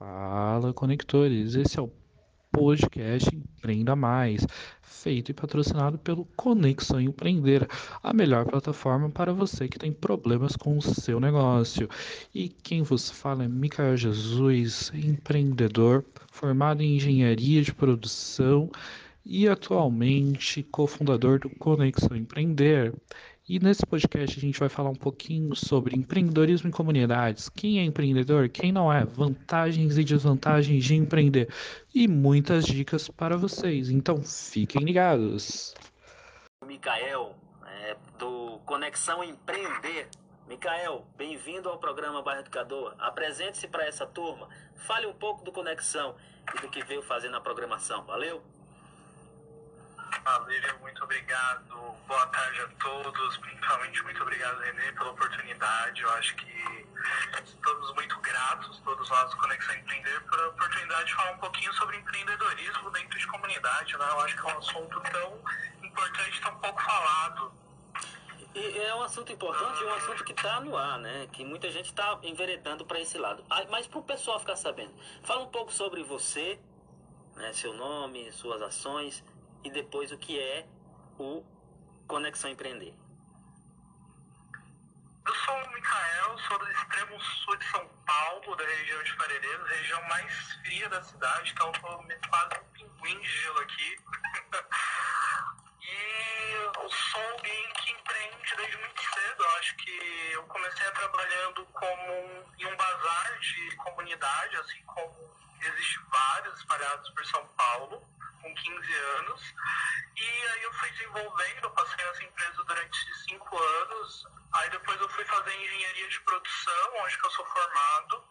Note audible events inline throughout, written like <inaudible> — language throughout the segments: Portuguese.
Fala, conectores! Esse é o podcast Empreenda Mais, feito e patrocinado pelo Conexão Empreender, a melhor plataforma para você que tem problemas com o seu negócio. E quem vos fala é Micael Jesus, empreendedor, formado em engenharia de produção e atualmente cofundador do Conexão Empreender. E nesse podcast a gente vai falar um pouquinho sobre empreendedorismo em comunidades, quem é empreendedor, quem não é, vantagens e desvantagens de empreender e muitas dicas para vocês. Então fiquem ligados. Micael, é, do Conexão Empreender. Micael, bem-vindo ao programa Bairro Educador. Apresente-se para essa turma, fale um pouco do Conexão e do que veio fazer na programação. Valeu? Valeu, muito obrigado. Boa tarde a todos. Principalmente muito obrigado, Renê, pela oportunidade. Eu acho que estamos muito gratos, todos nós do Conexão Empreender, pela oportunidade de falar um pouquinho sobre empreendedorismo dentro de comunidade. Né? Eu acho que é um assunto tão importante, tão pouco falado. E é um assunto importante e um assunto que está no ar, né? Que muita gente está enveredando para esse lado. Mas para o pessoal ficar sabendo, fala um pouco sobre você, né? seu nome, suas ações e depois o que é o Conexão Empreender. Eu sou o Micael, sou do extremo sul de São Paulo, da região de Parelheiros, região mais fria da cidade, então estou quase um pinguim de gelo aqui. <laughs> e eu sou alguém que empreende desde muito cedo. Eu acho que eu comecei trabalhando como em um bazar de comunidade, assim como existe vários espalhados por São Paulo com 15 anos. E aí eu fui desenvolvendo, passei nessa empresa durante cinco anos. Aí depois eu fui fazer engenharia de produção, onde que eu sou formado.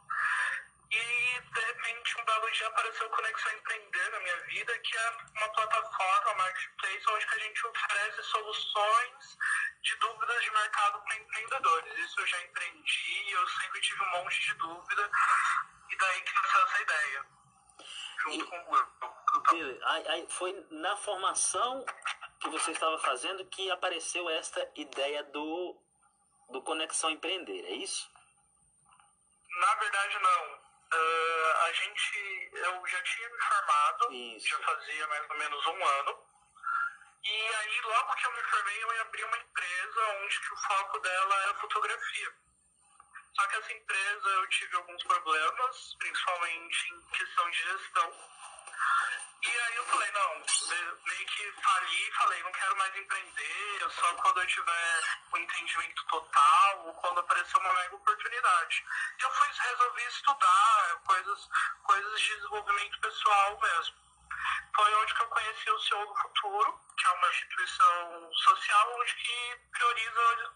E de repente um belo dia apareceu Conexão Empreender na minha vida, que é uma plataforma, marketplace, onde que a gente oferece soluções de dúvidas de mercado para empreendedores. Isso eu já empreendi, eu sempre tive um monte de dúvida, e daí que nasceu essa ideia, junto e... com o grupo foi na formação que você estava fazendo que apareceu esta ideia do, do Conexão Empreender, é isso? Na verdade, não. Uh, a gente, eu já tinha me formado, isso. já fazia mais ou menos um ano. E aí, logo que eu me formei, eu abri uma empresa onde que o foco dela era fotografia. Só que essa empresa eu tive alguns problemas, principalmente em questão de gestão e aí eu falei, não, meio que fali, falei, não quero mais empreender, só quando eu tiver o um entendimento total ou quando aparecer uma mega oportunidade. E eu fui, resolvi estudar coisas, coisas de desenvolvimento pessoal mesmo. Foi onde que eu conheci o Senhor do Futuro, que é uma instituição social onde que prioriza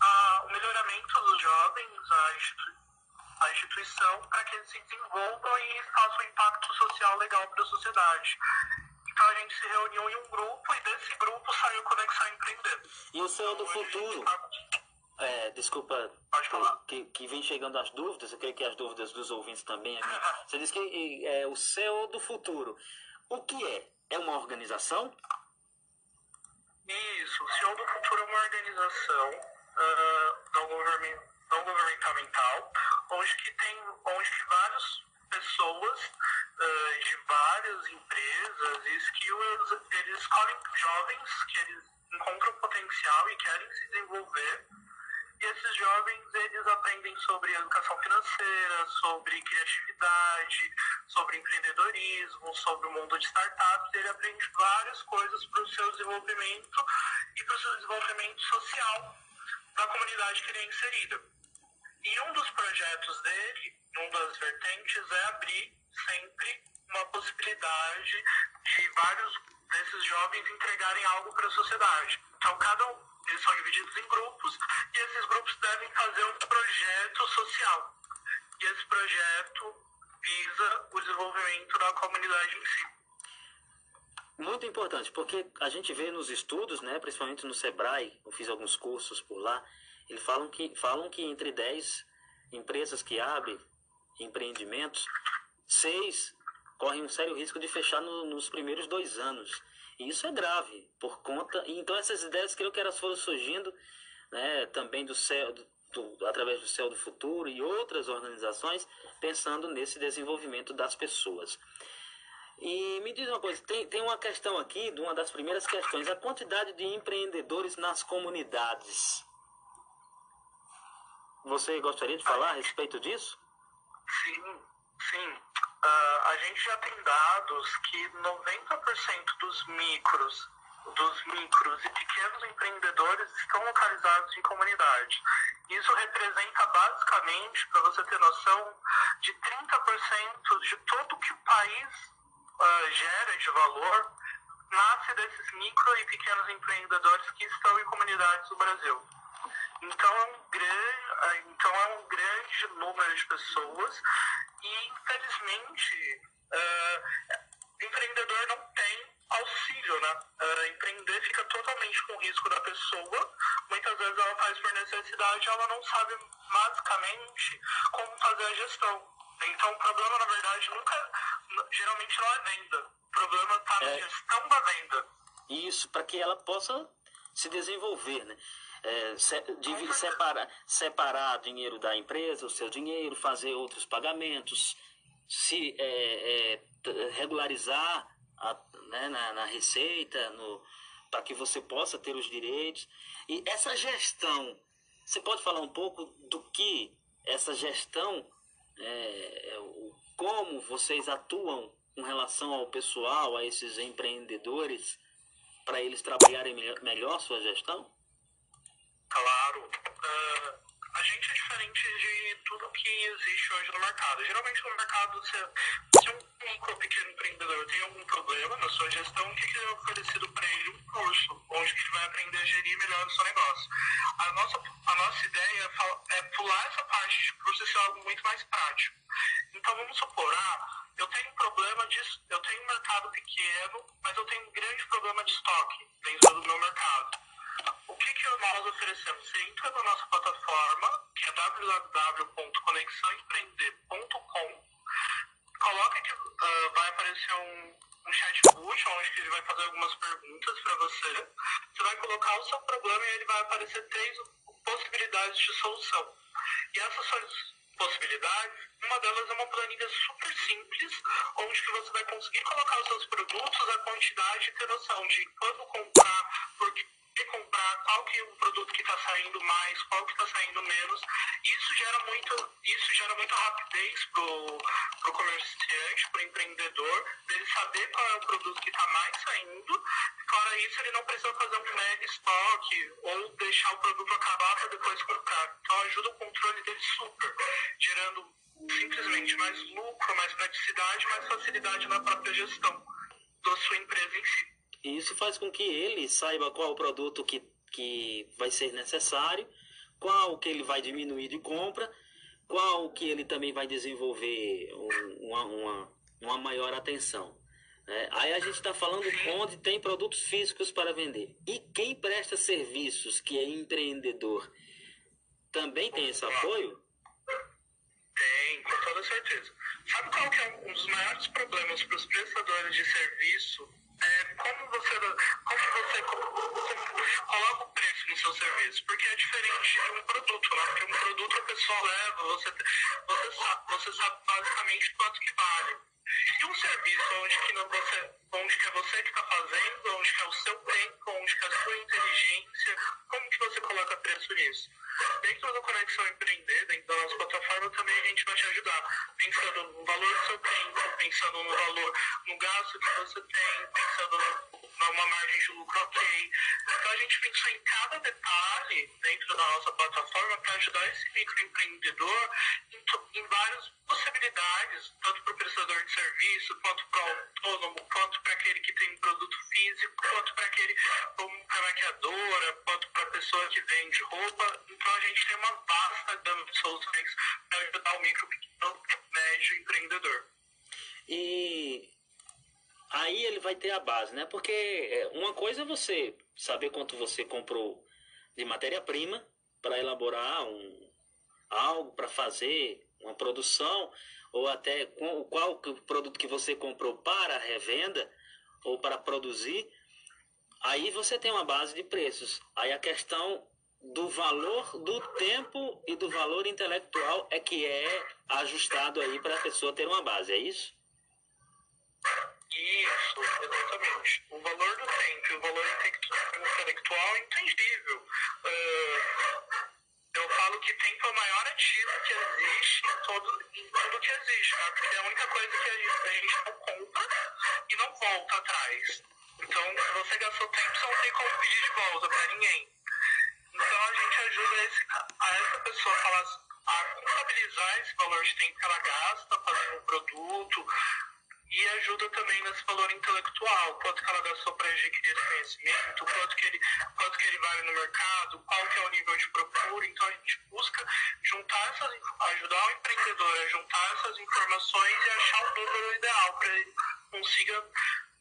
a, o melhoramento dos jovens, a instituição a instituição para que eles se desenvolvam e façam um impacto social legal para a sociedade. Então a gente se reuniu em um grupo e desse grupo saiu Conexão Empreender. E o Senhor do Futuro? É, desculpa que, que vem chegando as dúvidas, eu creio que as dúvidas dos ouvintes também. <laughs> Você disse que é o CEO do futuro. O que é? É uma organização? Isso, o CEO do futuro é uma organização uh, não, government, não governamental onde que tem, onde que várias pessoas uh, de várias empresas e skills, eles escolhem jovens que eles encontram potencial e querem se desenvolver. E esses jovens, eles aprendem sobre educação financeira, sobre criatividade, sobre empreendedorismo, sobre o mundo de startups. Ele aprende várias coisas para o seu desenvolvimento e para o seu desenvolvimento social da comunidade que ele é inserida. E um dos projetos dele, uma das vertentes, é abrir sempre uma possibilidade de vários desses jovens entregarem algo para a sociedade. Então, cada um, eles são divididos em grupos e esses grupos devem fazer um projeto social. E esse projeto visa o desenvolvimento da comunidade em si. Muito importante, porque a gente vê nos estudos, né, principalmente no Sebrae, eu fiz alguns cursos por lá, eles falam que, falam que entre 10 empresas que abrem empreendimentos, seis correm um sério risco de fechar no, nos primeiros dois anos. E isso é grave, por conta. Então, essas ideias, creio que elas foram surgindo né, também do, CEO, do, do, através do Céu do Futuro e outras organizações pensando nesse desenvolvimento das pessoas. E me diz uma coisa, tem, tem uma questão aqui, de uma das primeiras questões, a quantidade de empreendedores nas comunidades. Você gostaria de falar a respeito disso? Sim, sim. Uh, a gente já tem dados que 90% dos micros dos micros e pequenos empreendedores estão localizados em comunidade. Isso representa basicamente, para você ter noção, de 30% de todo que o país uh, gera de valor nasce desses micro e pequenos empreendedores que estão em comunidades do Brasil. Então é um grande, ah, então é um grande número de pessoas e infelizmente uh, empreendedor não tem auxílio, né? Uh, empreender fica totalmente com o risco da pessoa. Muitas vezes ela faz por necessidade, ela não sabe basicamente como fazer a gestão. Então o problema, na verdade, nunca, geralmente não é venda. O problema está na é. gestão da venda. Isso, para que ela possa se desenvolver, né? É, se, de, separar, separar dinheiro da empresa, o seu dinheiro, fazer outros pagamentos, se é, é, regularizar a, né, na, na, receita, para que você possa ter os direitos. E essa gestão, você pode falar um pouco do que essa gestão, é, como vocês atuam com relação ao pessoal, a esses empreendedores, para eles trabalharem melhor sua gestão? Claro. Uh, a gente é diferente de tudo que existe hoje no mercado. Geralmente no mercado, se, um micro pequeno empreendedor tem algum problema na sua gestão, o que, que é oferecido para ele? Um curso, onde ele vai aprender a gerir melhor o seu negócio. A nossa, a nossa ideia é, é pular essa parte de curso e ser algo muito mais prático. Então vamos supor, ah, eu tenho um problema de. Eu tenho um mercado pequeno, mas eu tenho um grande problema de estoque dentro do meu mercado o que, que nós oferecemos? Você entra na nossa plataforma, que é www.conexãoempreender.com, coloca que uh, vai aparecer um, um chatbot, onde ele vai fazer algumas perguntas para você. Você vai colocar o seu problema e ele vai aparecer três possibilidades de solução. E essas possibilidades, uma delas é uma planilha super simples, onde você vai conseguir colocar os seus produtos, a quantidade e ter noção de quando comprar, por de comprar qual que é o produto que está saindo mais, qual que está saindo menos. Isso gera muito, isso gera muita rapidez pro, pro comerciante, pro empreendedor, dele saber qual é o produto que está mais saindo. Fora isso, ele não precisa fazer um mega estoque ou deixar o produto acabar para depois comprar. Então ajuda o controle dele super, gerando simplesmente mais lucro, mais praticidade, mais facilidade na própria gestão da sua empresa em si. E isso faz com que ele saiba qual o produto que, que vai ser necessário, qual que ele vai diminuir de compra, qual que ele também vai desenvolver uma, uma, uma maior atenção. É, aí a gente está falando onde tem produtos físicos para vender. E quem presta serviços, que é empreendedor, também tem esse apoio? Tem, com toda certeza. Sabe qual que é um dos maiores problemas para os prestadores de serviço é, como você, como você, você coloca o preço no seu serviço, porque é diferente de um produto, né? Porque um produto a pessoa leva, você, você, sabe, você sabe basicamente quanto que vale. E um serviço onde que não você, onde que é você que está fazendo, onde que é o seu tempo, onde que é a sua inteligência, como preço nisso? Dentro do Conexão Empreender, dentro da nossa plataforma, também a gente vai te ajudar, pensando no valor do seu tempo, pensando no valor, no gasto que você tem, pensando numa margem de lucro ok. Então a gente pensou em cada detalhe dentro da nossa plataforma para ajudar esse microempreendedor em, em várias possibilidades, tanto para o prestador de serviço, quanto para o autônomo, quanto para aquele que tem um produto físico, quanto para aquele como para maquiadora, quanto para a pessoa que vende roupa. Então a gente tem uma vasta gama de soluções para ajudar o micro, pequeno, médio empreendedor. E aí ele vai ter a base, né? Porque é, uma coisa é você saber quanto você comprou de matéria-prima para elaborar um, algo, para fazer uma produção, ou até qual, qual produto que você comprou para revenda ou para produzir, aí você tem uma base de preços. Aí a questão do valor do tempo e do valor intelectual é que é ajustado aí para a pessoa ter uma base, é isso? Isso, exatamente. O valor do tempo o valor intelectual é intangível. Uh, eu falo que tempo é o maior ativo que existe em, todo, em tudo que existe, né? porque é a única coisa que a gente, não compra e não volta atrás. Então, se você gastou tempo, você não tem como pedir de volta para ninguém. Então, a gente ajuda esse, a essa pessoa a, a contabilizar esse valor de tempo que ela gasta fazendo um produto, e ajuda também nesse valor intelectual, quanto que ela gastou para adquirir esse conhecimento, quanto que, ele, quanto que ele vale no mercado, qual que é o nível de procura. Então a gente busca juntar essas, ajudar o empreendedor a juntar essas informações e achar o número ideal para ele consiga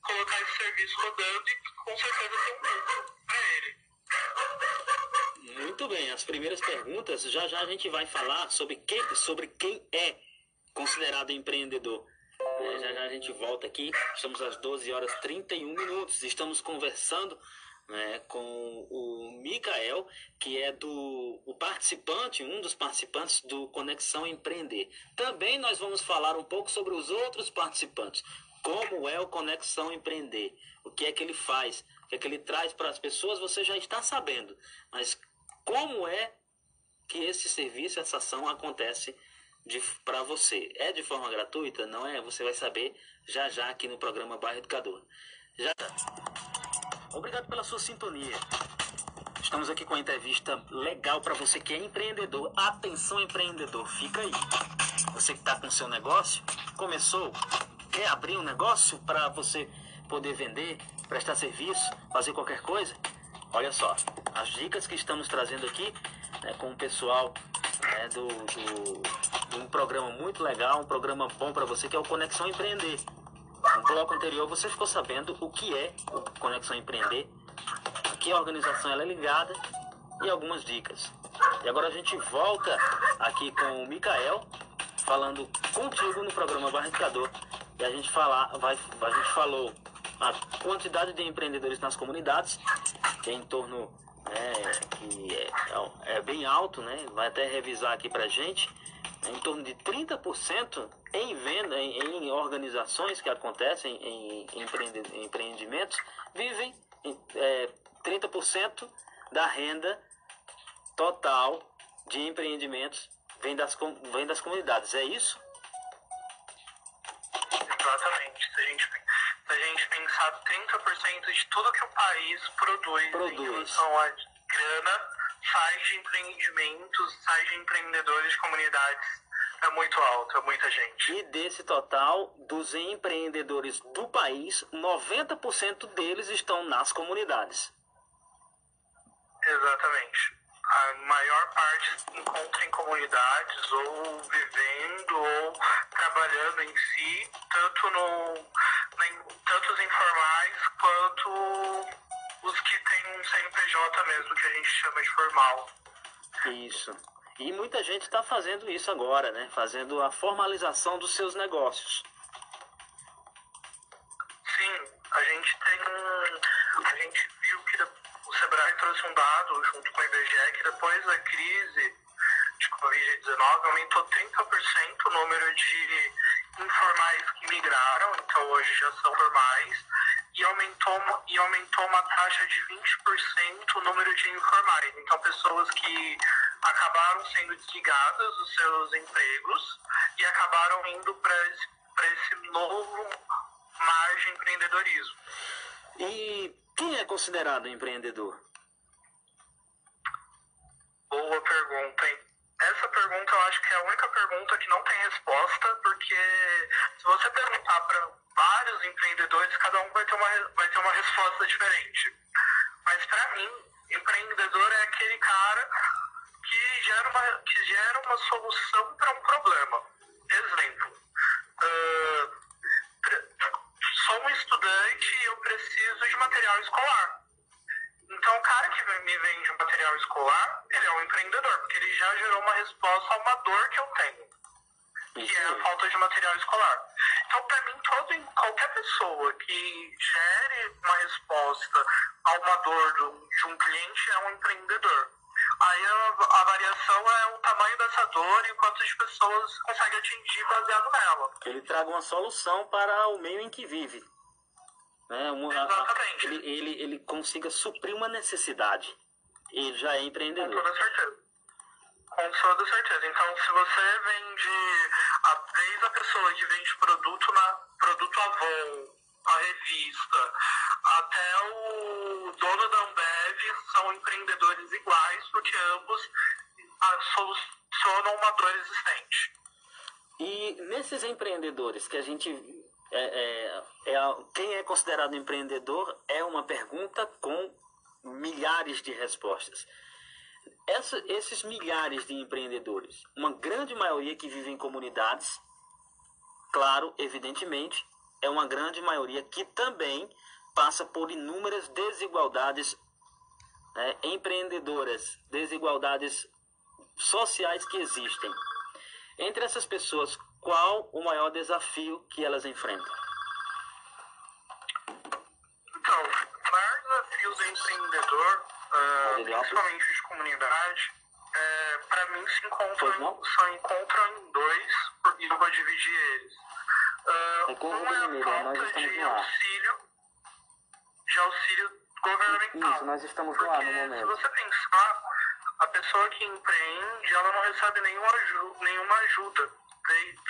colocar esse serviço rodando e com certeza ter um lucro para ele. Muito bem, as primeiras perguntas, já já a gente vai falar sobre quem, sobre quem é considerado empreendedor. Já já a gente volta aqui. Estamos às 12 horas 31 minutos. Estamos conversando né, com o Mikael, que é do o participante, um dos participantes do Conexão Empreender. Também nós vamos falar um pouco sobre os outros participantes. Como é o Conexão Empreender? O que é que ele faz? O que é que ele traz para as pessoas? Você já está sabendo. Mas como é que esse serviço, essa ação acontece para você. É de forma gratuita? Não é? Você vai saber já já aqui no programa Bairro Educador. Já. Obrigado pela sua sintonia. Estamos aqui com uma entrevista legal para você que é empreendedor. Atenção, empreendedor, fica aí. Você que está com seu negócio, começou, quer abrir um negócio para você poder vender, prestar serviço, fazer qualquer coisa? Olha só, as dicas que estamos trazendo aqui né, com o pessoal né, do, do, um programa muito legal, um programa bom para você, que é o Conexão Empreender. No bloco anterior você ficou sabendo o que é o Conexão Empreender, a que organização ela é ligada e algumas dicas. E agora a gente volta aqui com o Mikael, falando contigo no programa Barricador. E a gente, falar, vai, a gente falou a quantidade de empreendedores nas comunidades, que é em torno é, que é, é, é, bem alto, né? Vai até revisar aqui para gente. É em torno de 30% em venda, em, em, organizações que acontecem em, em empreendimentos, vivem é, 30% da renda total de empreendimentos vem das, vem das comunidades. É isso? Pensar 30% de tudo que o país produz, produz. em relação a grana, sai de empreendimentos, sai de empreendedores de comunidades. É muito alto, é muita gente. E desse total, dos empreendedores do país, 90% deles estão nas comunidades. Exatamente. A maior parte encontra em comunidades ou vivendo ou trabalhando em si, tanto no, tanto os informais quanto os que têm um CNPJ mesmo, que a gente chama de formal. Isso. E muita gente está fazendo isso agora, né? Fazendo a formalização dos seus negócios. Sim, a gente tem. A gente viu que o Sebrae trouxe um dado junto com o IBGE que depois da crise de Covid-19 aumentou 30% o número de informais que migraram, então hoje já são formais, e aumentou, e aumentou uma taxa de 20% o número de informais. Então, pessoas que acabaram sendo desligadas dos seus empregos e acabaram indo para esse, esse novo mar de empreendedorismo. E quem é considerado empreendedor? Boa pergunta, hein? Essa pergunta eu acho que é a única pergunta que não tem resposta, porque se você perguntar para vários empreendedores, cada um vai ter uma, vai ter uma resposta diferente. Mas para mim, empreendedor é aquele cara que gera uma, que gera uma solução para um problema. Exemplo, uh, sou um estudante e eu preciso de material escolar. Então, o cara que me vende um material escolar, ele é um empreendedor, porque ele já gerou uma resposta a uma dor que eu tenho, que é a falta de material escolar. Então, para mim, todo, qualquer pessoa que gere uma resposta a uma dor do, de um cliente é um empreendedor. Aí a, a, variação é o tamanho dessa dor e quantas pessoas conseguem atingir baseado nela. Ele traga uma solução para o meio em que vive. Né? Exatamente. A, ele, ele, ele consiga suprir uma necessidade. Ele já é empreendedor. Com toda certeza. Com toda certeza. Então, se você vende, a, desde a pessoa que vende produto, na, produto Avon, a revista, até o dono da Ambev são empreendedores iguais, porque ambos solucionam uma dor existente. E nesses empreendedores que a gente. É, é, é, quem é considerado empreendedor é uma pergunta com milhares de respostas. Essa, esses milhares de empreendedores, uma grande maioria que vive em comunidades, claro, evidentemente, é uma grande maioria que também passa por inúmeras desigualdades né, empreendedoras, desigualdades sociais que existem. Entre essas pessoas, qual o maior desafio que elas enfrentam? Então, o maior desafio do empreendedor, uh, principalmente de comunidade, é, para mim se encontram, só encontram em dois, e eu vou dividir eles. Uh, é é nós estamos de auxílio, de auxílio governamental. Isso, nós estamos lá no momento. se você pensar, a pessoa que empreende, ela não recebe nenhuma ajuda, nenhuma ajuda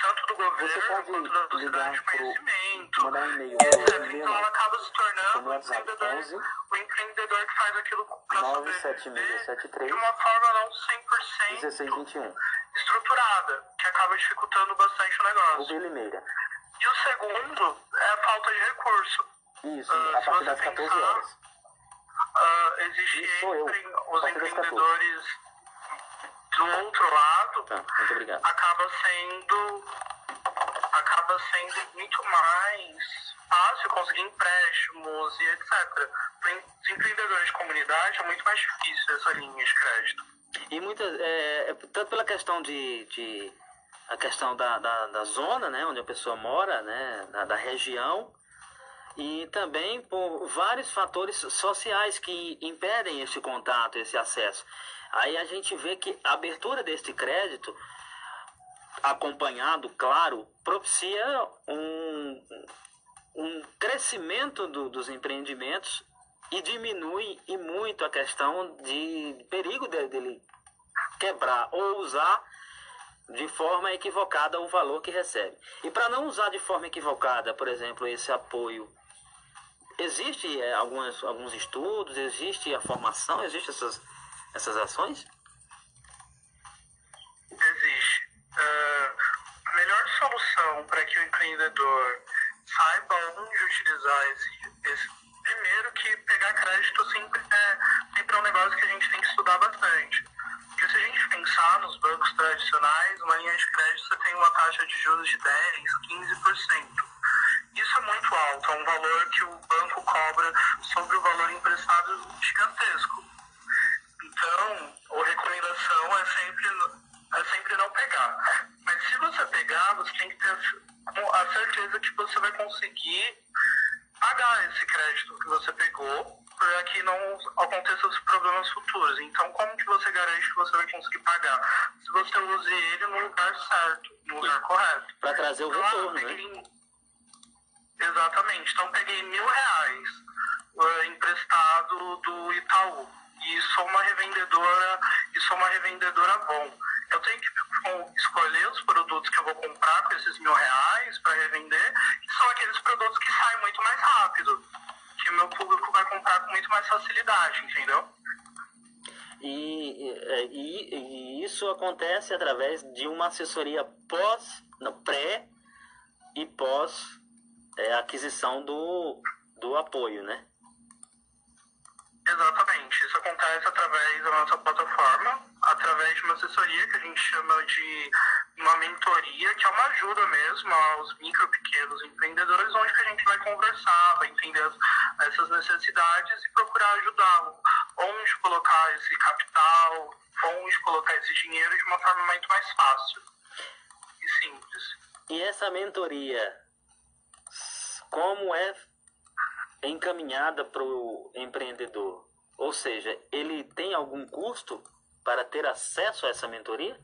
tanto do governo quanto da sociedade de conhecimento. Mandar um e-mail Então ela acaba se tornando um empreendedor, o empreendedor que faz aquilo para sobreviver de uma forma não 100% 1621. estruturada, que acaba dificultando bastante o negócio. Limeira. E o segundo é a falta de recurso. Isso, uh, a partir das 14 pensar, horas. Uh, existe entre os empreendedores do outro lado, tá, acaba sendo acaba sendo muito mais fácil conseguir empréstimos e etc. Para empreendedores de comunidade é muito mais difícil essa linha de crédito. E muitas, é, é, tanto pela questão de, de a questão da, da, da, zona, né, onde a pessoa mora, né, da, da região, e também por vários fatores sociais que impedem esse contato, esse acesso. Aí a gente vê que a abertura deste crédito, acompanhado, claro, propicia um, um crescimento do, dos empreendimentos e diminui e muito a questão de perigo dele quebrar ou usar de forma equivocada o valor que recebe. E para não usar de forma equivocada, por exemplo, esse apoio, existe é, alguns estudos, existe a formação, existe essas, essas ações? Existe. Uh, a melhor solução para que o empreendedor saiba onde utilizar esse, esse primeiro que pegar crédito sempre é, sempre é um negócio que a gente tem que estudar bastante porque se a gente pensar nos bancos tradicionais, uma linha de crédito você tem uma taxa de juros de 10, 15%. Isso é muito alto, é um valor que o banco cobra sobre o valor emprestado gigantesco. Então, a recomendação é sempre, é sempre não pegar. Mas se você pegar, você tem que ter a certeza que você vai conseguir pagar esse crédito que você pegou para que não aconteçam os problemas futuros. Então, como que você garante que você vai conseguir pagar? Se você use ele no lugar certo, no lugar correto. Para trazer o então, retorno, peguei... né? Exatamente. Então, peguei mil reais uh, emprestado do Itaú e sou uma revendedora e sou uma revendedora bom. Eu tenho que escolher os produtos que eu vou comprar com esses mil reais para revender, que são aqueles produtos que saem muito mais rápido que meu público vai comprar com muito mais facilidade, entendeu? E, e, e isso acontece através de uma assessoria pós, não, pré e pós é, aquisição do, do apoio, né? Exatamente. Isso acontece através da nossa plataforma, através de uma assessoria que a gente chama de uma mentoria, que é uma ajuda mesmo aos micro, pequenos empreendedores, onde a gente vai conversar, vai entender essas necessidades e procurar ajudá-lo. Onde colocar esse capital, onde colocar esse dinheiro de uma forma muito mais fácil e simples. E essa mentoria, como é encaminhada para o empreendedor? Ou seja, ele tem algum custo para ter acesso a essa mentoria?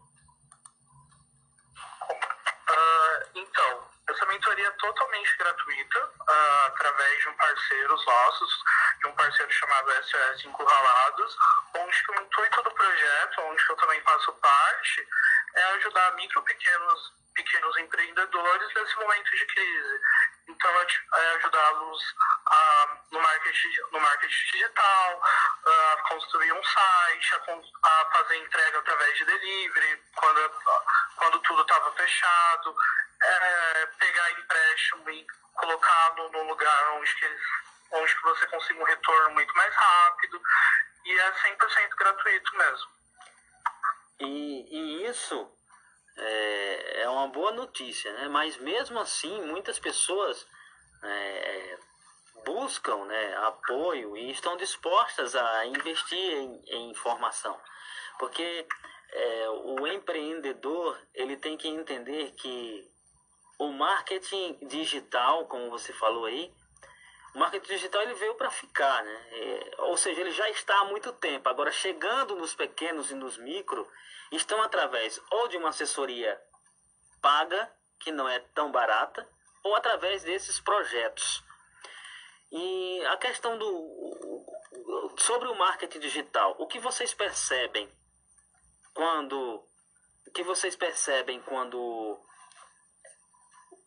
Uh, então, essa mentoria é totalmente gratuita, uh, através de um parceiro nossos, de um parceiro chamado SOS Encurralados, onde o intuito do projeto, onde eu também faço parte, é ajudar micro, pequenos, pequenos empreendedores nesse momento de crise. Então, é, é ajudá-los no, marketing, no marketing digital, a construir um site, a, a fazer entrega através de delivery, quando, quando tudo estava fechado, é, pegar empréstimo e colocar no, lugar onde, eles, onde você consiga um retorno muito mais rápido. E é 100% gratuito mesmo. E, e isso é, é uma boa notícia, né? Mas mesmo assim, muitas pessoas é, buscam né, apoio e estão dispostas a investir em, em informação. Porque é, o empreendedor ele tem que entender que o marketing digital, como você falou aí, o marketing digital ele veio para ficar, né? É, ou seja, ele já está há muito tempo. Agora, chegando nos pequenos e nos micro, estão através ou de uma assessoria paga, que não é tão barata, ou através desses projetos. E a questão do sobre o marketing digital, o que vocês percebem quando o que vocês percebem quando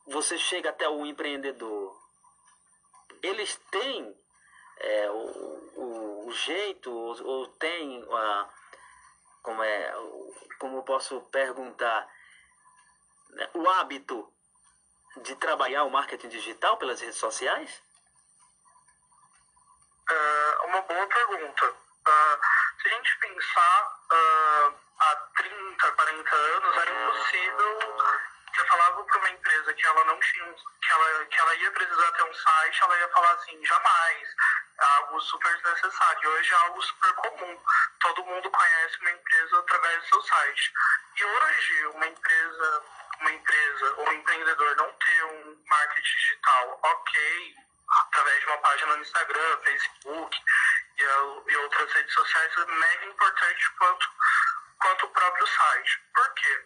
você chega até o empreendedor? Eles têm é, o, o, jeito ou, ou têm a como é como eu posso perguntar né, o hábito de trabalhar o marketing digital pelas redes sociais? Uh, uma boa pergunta. Uh, se a gente pensar uh, há 30, 40 anos, era impossível. Você falava para uma empresa que ela não tinha, que ela, que ela ia precisar ter um site, ela ia falar assim, jamais. É algo super necessário. Hoje é algo super comum. Todo mundo conhece uma empresa através do seu site. E hoje, uma empresa, uma empresa ou um empreendedor não ter um marketing digital ok, através de uma página no Instagram, Facebook e, e outras redes sociais é mega importante quanto, quanto o próprio site. Por quê?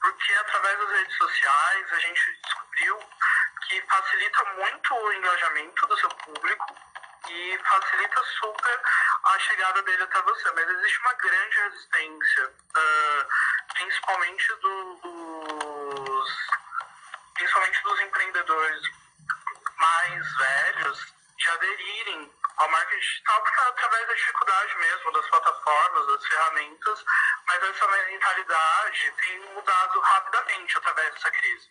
Porque através das redes sociais a gente descobriu que facilita muito o engajamento do seu público e facilita super a chegada dele até você. Mas existe uma grande resistência, uh, principalmente dos, principalmente dos empreendedores mais velhos de aderirem ao marketing digital porque através da dificuldade mesmo das plataformas, das ferramentas, mas essa mentalidade tem mudado rapidamente através dessa crise.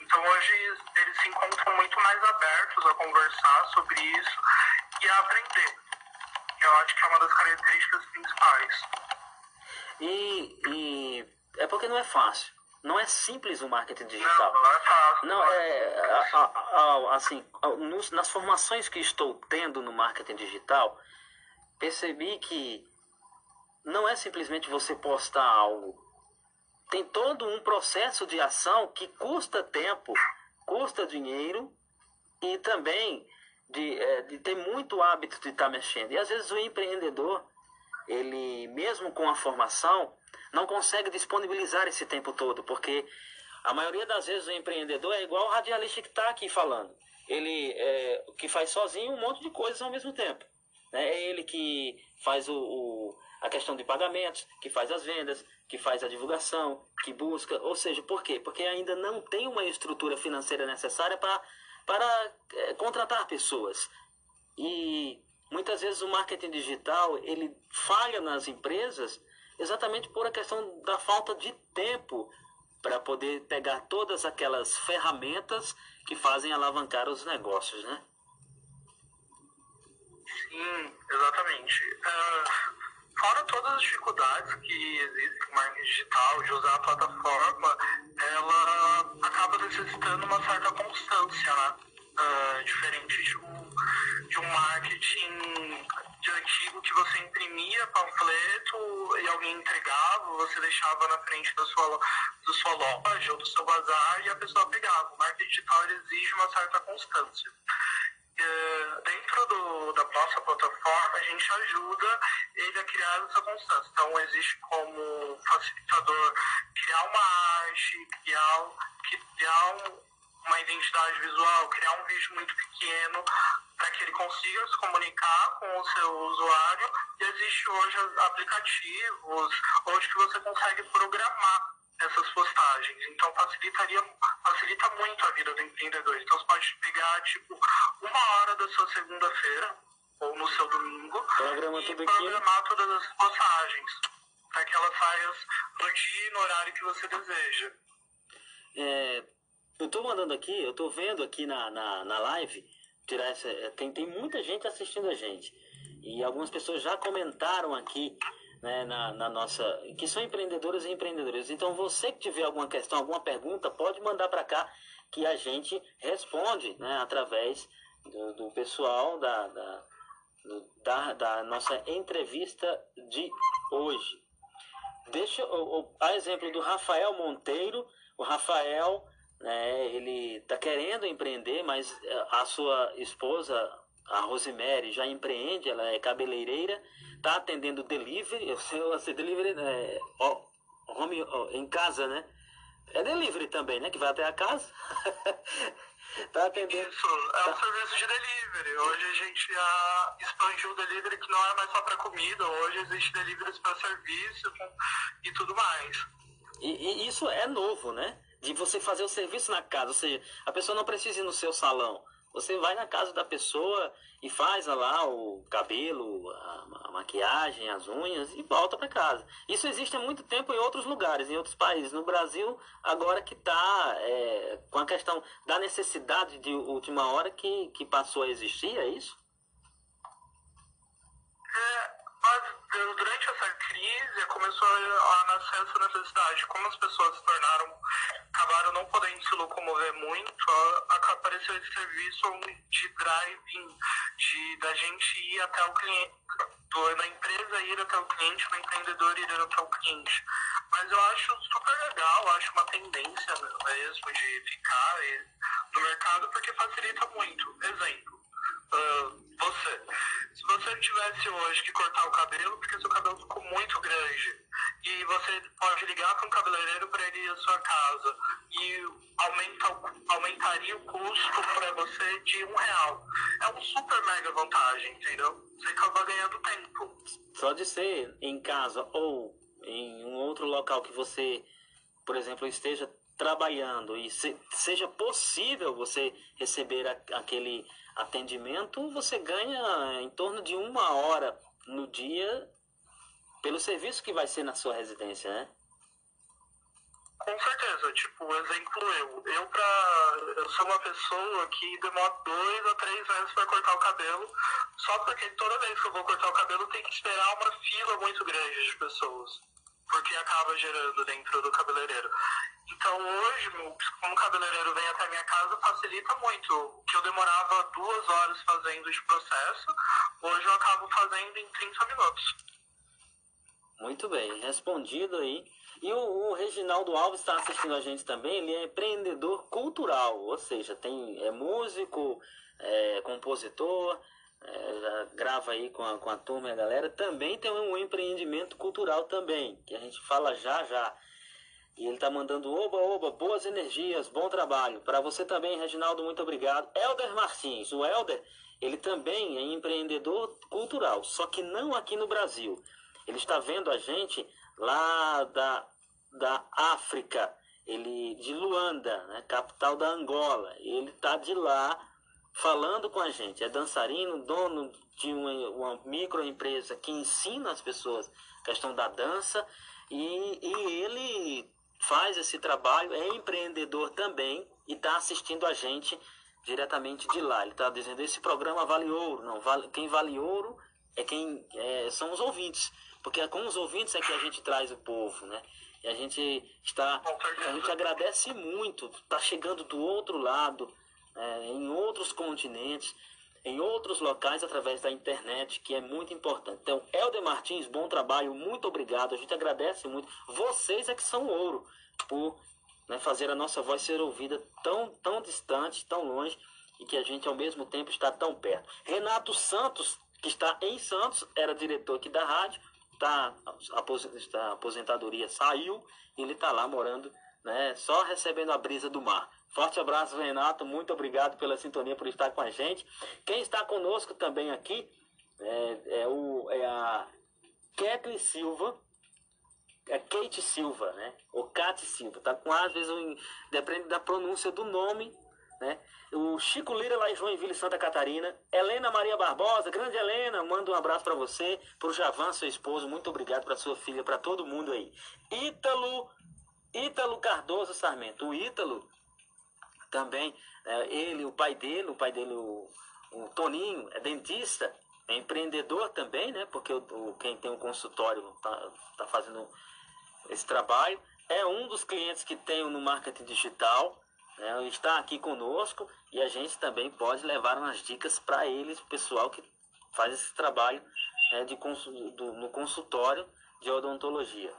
Então hoje eles se encontram muito mais abertos a conversar sobre isso e a aprender. Eu acho que é uma das características principais. E, e é porque não é fácil. Não é simples o marketing digital. Não, não é fácil. Não, é, assim, nos, nas formações que estou tendo no marketing digital, percebi que não é simplesmente você postar algo. Tem todo um processo de ação que custa tempo, custa dinheiro e também de, é, de ter muito hábito de estar mexendo. E às vezes o empreendedor, ele mesmo com a formação, não consegue disponibilizar esse tempo todo, porque a maioria das vezes o empreendedor é igual o radialista que está aqui falando. Ele é, que faz sozinho um monte de coisas ao mesmo tempo. Né? É ele que faz o, o, a questão de pagamentos, que faz as vendas, que faz a divulgação, que busca. Ou seja, por quê? Porque ainda não tem uma estrutura financeira necessária para, para é, contratar pessoas. E muitas vezes o marketing digital ele falha nas empresas exatamente por a questão da falta de tempo para poder pegar todas aquelas ferramentas que fazem alavancar os negócios, né? Sim, exatamente. Uh, fora todas as dificuldades que existem no marketing digital, de usar a plataforma, ela acaba necessitando uma certa constância, né? Uh, diferente de um, de um marketing de antigo que você imprimia panfleto e alguém entregava, você deixava na frente da sua, da sua loja ou do seu bazar e a pessoa pegava. O marketing digital exige uma certa constância. É, dentro do, da nossa plataforma, a gente ajuda ele a criar essa constância. Então, existe como facilitador criar uma arte, criar, criar um, uma identidade visual, criar um vídeo muito pequeno para que ele consiga se comunicar com o seu usuário. E existe hoje aplicativos hoje que você consegue programar essas postagens. Então facilitaria, facilita muito a vida do empreendedor. Então você pode pegar tipo uma hora da sua segunda-feira ou no seu domingo Programa e programar aqui. todas as postagens para que elas saiam no dia e no horário que você deseja. É, eu estou mandando aqui, eu estou vendo aqui na, na, na live, tirar essa, é, tem, tem muita gente assistindo a gente. E algumas pessoas já comentaram aqui né, na, na, nossa. que são empreendedores e empreendedores. Então, você que tiver alguma questão, alguma pergunta, pode mandar para cá que a gente responde né, através do, do pessoal da, da, da, da, nossa entrevista de hoje. Deixa o, o, a exemplo do Rafael Monteiro. O Rafael né, ele está querendo empreender, mas a sua esposa, a Rosemary, já empreende, ela é cabeleireira tá atendendo delivery, <laughs> eu sei, assim, delivery é, ó, home, ó, em casa, né? É delivery também, né? Que vai até a casa. <laughs> tá atendendo. Isso, é um serviço de delivery. Hoje a gente já expandiu o delivery que não é mais só para comida, hoje existe delivery para serviço e tudo mais. E, e, isso é novo, né? De você fazer o serviço na casa, ou seja, a pessoa não precisa ir no seu salão. Você vai na casa da pessoa e faz lá o cabelo, a, maquiagem, as unhas e volta para casa. Isso existe há muito tempo em outros lugares, em outros países. No Brasil, agora que está é, com a questão da necessidade de última hora que, que passou a existir, é isso? É, durante essa crise começou a nascer essa necessidade. Como as pessoas se tornaram acabaram não podendo se locomover muito, apareceu esse serviço de driving, de da gente ir até o cliente, do, da empresa ir até o cliente, do empreendedor ir até o cliente. Mas eu acho super legal, acho uma tendência mesmo de ficar no mercado porque facilita muito. Exemplo, uh, você. Se você tivesse hoje que cortar o cabelo, porque seu cabelo ficou muito grande, e você pode ligar para um cabeleireiro para ele ir à sua casa, e aumenta, aumentaria o custo para você de um real. É uma super mega vantagem, entendeu? Você acaba ganhando tempo. Só de ser em casa ou em um outro local que você, por exemplo, esteja trabalhando e se, seja possível você receber a, aquele atendimento, você ganha em torno de uma hora no dia pelo serviço que vai ser na sua residência, né? Com certeza, tipo, exemplo eu. Eu, pra, eu sou uma pessoa que demora dois a três meses para cortar o cabelo, só porque toda vez que eu vou cortar o cabelo tem que esperar uma fila muito grande de pessoas, porque acaba gerando dentro do cabeleireiro. Então hoje, como o cabeleireiro vem até minha casa, facilita muito. Que eu demorava duas horas fazendo esse processo, hoje eu acabo fazendo em 30 minutos. Muito bem, respondido aí. E o, o Reginaldo Alves está assistindo a gente também, ele é empreendedor cultural, ou seja, tem, é músico, é compositor, é, grava aí com a, com a turma e a galera, também tem um empreendimento cultural também, que a gente fala já já. E ele tá mandando oba, oba, boas energias, bom trabalho. Para você também, Reginaldo, muito obrigado. Elder Martins, o Elder, ele também é empreendedor cultural, só que não aqui no Brasil. Ele está vendo a gente lá da, da África, ele de Luanda, né, capital da Angola. Ele está de lá falando com a gente. É dançarino, dono de uma, uma microempresa que ensina as pessoas a questão da dança. E, e ele faz esse trabalho, é empreendedor também e está assistindo a gente diretamente de lá. Ele está dizendo: esse programa vale ouro. Não, vale, quem vale ouro é quem é, são os ouvintes, porque é com os ouvintes é que a gente traz o povo, né? E a gente está, a gente agradece muito, está chegando do outro lado, é, em outros continentes, em outros locais através da internet, que é muito importante. Então, Helder Martins, bom trabalho, muito obrigado. A gente agradece muito. Vocês é que são ouro por né, fazer a nossa voz ser ouvida tão, tão distante, tão longe. e que a gente ao mesmo tempo está tão perto. Renato Santos, que está em Santos, era diretor aqui da rádio, tá, a aposentadoria saiu, ele está lá morando, né, só recebendo a brisa do mar. Forte abraço, Renato. Muito obrigado pela sintonia, por estar com a gente. Quem está conosco também aqui é, é, o, é a Kathleen Silva, é Kate Silva, né? Ou Kate Silva, tá com às vezes um, depende da pronúncia do nome, né? O Chico Lira lá em Joinville, Santa Catarina, Helena Maria Barbosa, grande Helena, manda um abraço para você, pro Javan, seu esposo, muito obrigado para sua filha, para todo mundo aí. Ítalo, Ítalo Cardoso Sarmento, o Ítalo também, é, ele, o pai dele, o pai dele, o, o Toninho, é dentista, é empreendedor também, né? Porque o, o quem tem um consultório tá, tá fazendo esse trabalho. É um dos clientes que tenho no marketing digital. Né, está aqui conosco e a gente também pode levar umas dicas para eles, pessoal que faz esse trabalho né, de do, no consultório de odontologia.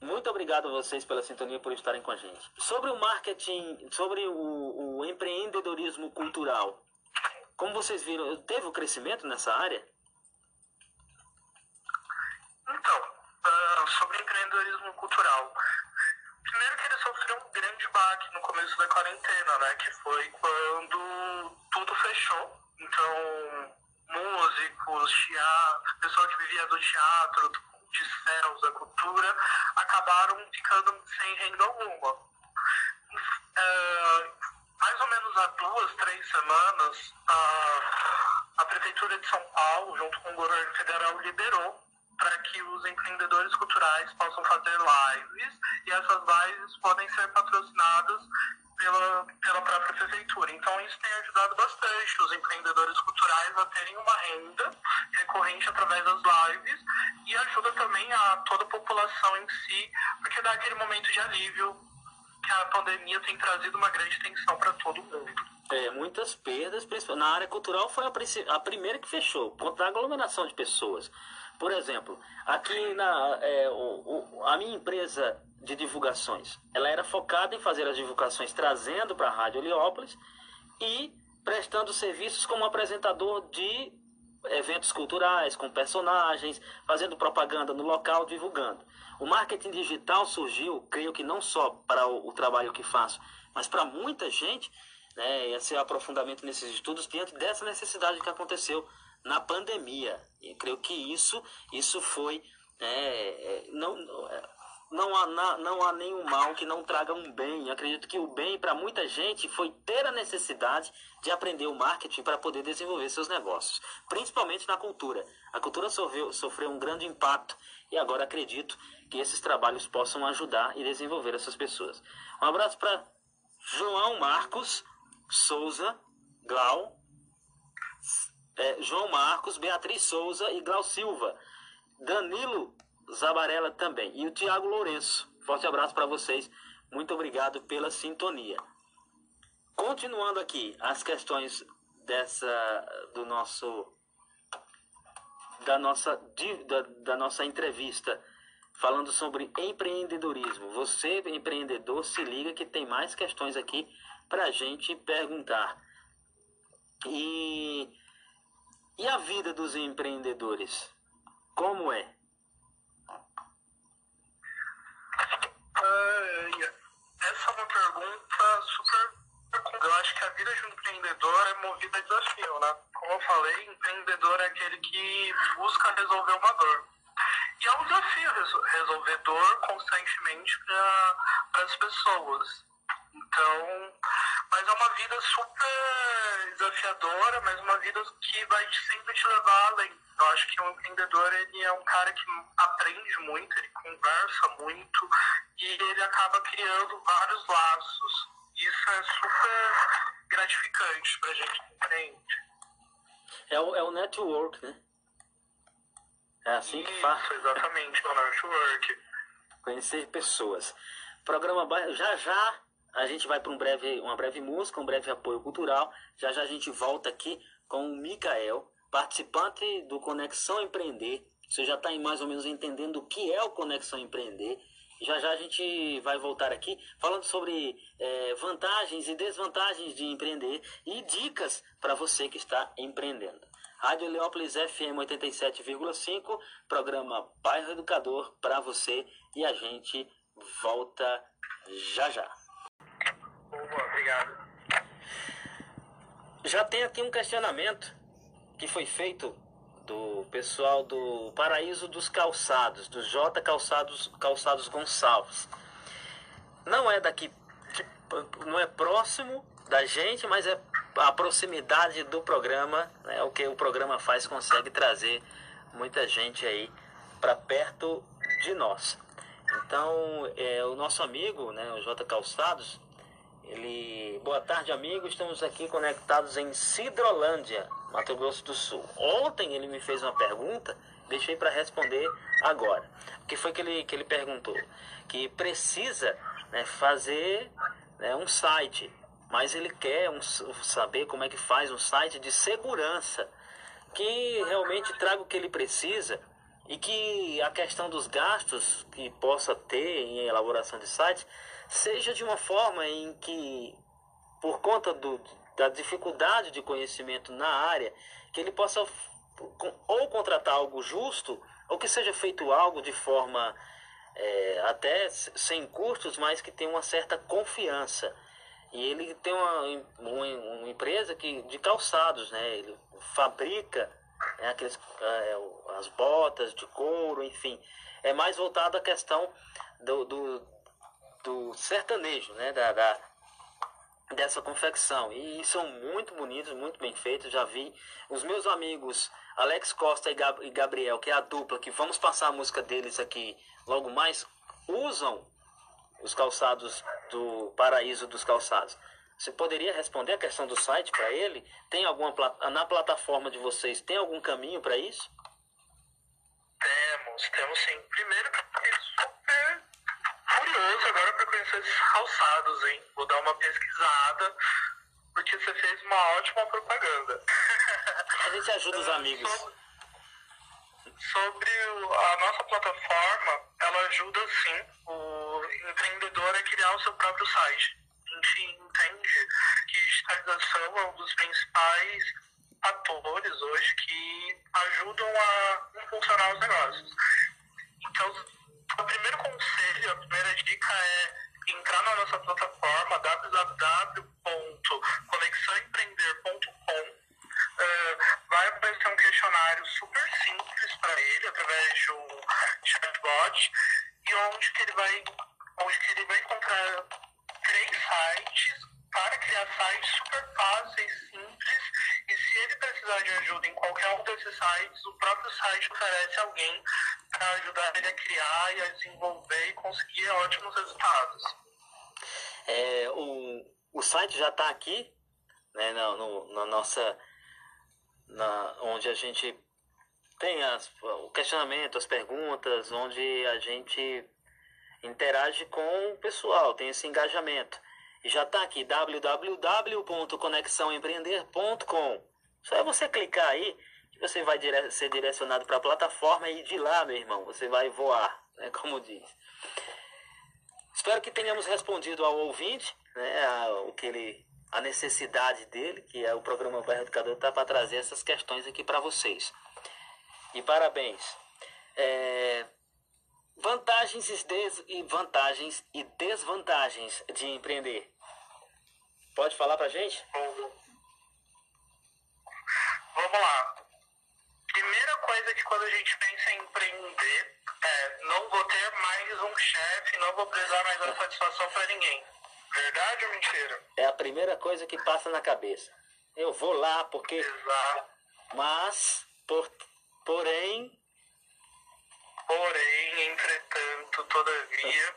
Muito obrigado a vocês pela sintonia por estarem com a gente. Sobre o marketing, sobre o, o empreendedorismo cultural, como vocês viram, teve o um crescimento nessa área? Então, uh, sobre empreendedorismo cultural. Primeiro que ele sofreu um grande baque no começo da quarentena, né? Que foi quando tudo fechou. Então, músicos, teatro, pessoas que viviam do teatro, de céus, da cultura, acabaram ficando sem renda alguma. Uh, mais ou menos há duas, três semanas, a, a Prefeitura de São Paulo, junto com o governo federal, liberou para que os empreendedores culturais possam fazer lives e essas lives podem ser patrocinadas pela, pela própria prefeitura. Então isso tem ajudado bastante os empreendedores culturais a terem uma renda recorrente através das lives e ajuda também a toda a população em si, porque dá aquele momento de alívio que a pandemia tem trazido uma grande tensão para todo mundo. É, muitas perdas, na área cultural foi a, a primeira que fechou, por conta da aglomeração de pessoas. Por exemplo, aqui na é, o, o, a minha empresa de divulgações, ela era focada em fazer as divulgações trazendo para a Rádio Heliópolis e prestando serviços como apresentador de eventos culturais, com personagens, fazendo propaganda no local, divulgando. O marketing digital surgiu, creio que não só para o, o trabalho que faço, mas para muita gente, né, esse aprofundamento nesses estudos diante dessa necessidade que aconteceu na pandemia. E creio que isso, isso foi é, é, não, não há, não há nenhum mal que não traga um bem. Eu acredito que o bem para muita gente foi ter a necessidade de aprender o marketing para poder desenvolver seus negócios, principalmente na cultura. A cultura sofreu, sofreu um grande impacto e agora acredito que esses trabalhos possam ajudar e desenvolver essas pessoas. Um abraço para João Marcos Souza Glau, é, João Marcos, Beatriz Souza e Glau Silva. Danilo Zabarella também. E o Tiago Lourenço. Forte abraço para vocês. Muito obrigado pela sintonia. Continuando aqui as questões dessa do nosso da nossa da, da nossa entrevista falando sobre empreendedorismo. Você empreendedor se liga que tem mais questões aqui para gente perguntar. E e a vida dos empreendedores como é? essa é uma pergunta super. Eu acho que a vida de um empreendedor é movida a desafio, né? Como eu falei, empreendedor é aquele que busca resolver uma dor. E é um desafio resolver dor constantemente para as pessoas. Então, mas é uma vida super desafiadora, mas uma vida que vai sempre te levar além. Eu acho que um empreendedor ele é um cara que aprende muito, ele conversa muito e ele acaba criando vários laços. Isso é super gratificante pra gente que empreende. É o, é o network, né? É assim Isso, que faz. Exatamente, é o network. <laughs> Conhecer pessoas. Programa já já a gente vai para um breve, uma breve música, um breve apoio cultural. Já já a gente volta aqui com o Mikael, participante do Conexão Empreender. Você já está mais ou menos entendendo o que é o Conexão Empreender Já já a gente vai voltar aqui falando sobre é, vantagens e desvantagens de empreender e dicas para você que está empreendendo. Rádio Leópolis FM 87,5, programa Bairro Educador para você e a gente volta já já. Boa, obrigado. Já tem aqui um questionamento que foi feito do pessoal do Paraíso dos Calçados, do J Calçados, Calçados Gonçalves. Não é daqui, não é próximo da gente, mas é a proximidade do programa, né, o que o programa faz, consegue trazer muita gente aí para perto de nós. Então, é, o nosso amigo, né, o J Calçados, ele, boa tarde, amigo. Estamos aqui conectados em Cidrolândia, Mato Grosso do Sul. Ontem ele me fez uma pergunta, deixei para responder agora. O que foi que ele, que ele perguntou? Que precisa né, fazer né, um site, mas ele quer um, saber como é que faz um site de segurança que realmente traga o que ele precisa e que a questão dos gastos que possa ter em elaboração de sites seja de uma forma em que, por conta do, da dificuldade de conhecimento na área, que ele possa ou contratar algo justo, ou que seja feito algo de forma é, até sem custos, mas que tenha uma certa confiança. E ele tem uma, uma, uma empresa que, de calçados, né? ele fabrica né, aqueles, é, as botas de couro, enfim. É mais voltado à questão do, do do sertanejo, né? Da, da, dessa confecção. E são muito bonitos, muito bem feitos. Já vi os meus amigos Alex Costa e Gabriel, que é a dupla, que vamos passar a música deles aqui logo mais, usam os calçados do Paraíso dos Calçados. Você poderia responder a questão do site para ele? Tem alguma na plataforma de vocês tem algum caminho para isso? Temos, temos sim. Primeiro porque super curioso agora para conhecer esses calçados, hein? Vou dar uma pesquisada, porque você fez uma ótima propaganda. <laughs> A gente ajuda os amigos. Sobre, a nossa plataforma, ela ajuda sim o empreendedor a criar o seu próprio site. A gente entende que digitalização é um dos principais fatores hoje que ajudam a impulsionar os negócios. Então, o primeiro conselho, a primeira dica é entrar na nossa plataforma www.conexãoempreender.com. Uh, vai aparecer um questionário super simples para ele através de um chatbot e onde que ele vai onde que ele vai encontrar três sites para criar sites super fáceis, simples e se ele precisar de ajuda em qualquer um desses sites, o próprio site oferece alguém para ajudar ele a criar e a desenvolver e conseguir ótimos resultados. É, o, o site já está aqui, né, na, no, na nossa. Na, onde a gente tem as, o questionamento, as perguntas, onde a gente interage com o pessoal, tem esse engajamento. E já está aqui www.conexãoempreender.com. Só é você clicar aí você vai dire ser direcionado para a plataforma e de lá, meu irmão, você vai voar, né, como diz. Espero que tenhamos respondido ao ouvinte, né, a, o que ele, a necessidade dele, que é o programa Bairro Educador, está para trazer essas questões aqui para vocês. E parabéns. É, vantagens e, des, e vantagens e desvantagens de empreender. Pode falar pra gente? Vamos lá. Primeira coisa que quando a gente pensa em empreender é não vou ter mais um chefe, não vou precisar mais dar satisfação para ninguém. Verdade ou mentira? É a primeira coisa que passa na cabeça. Eu vou lá porque. Exato. Mas, por, porém. Porém, entretanto, todavia,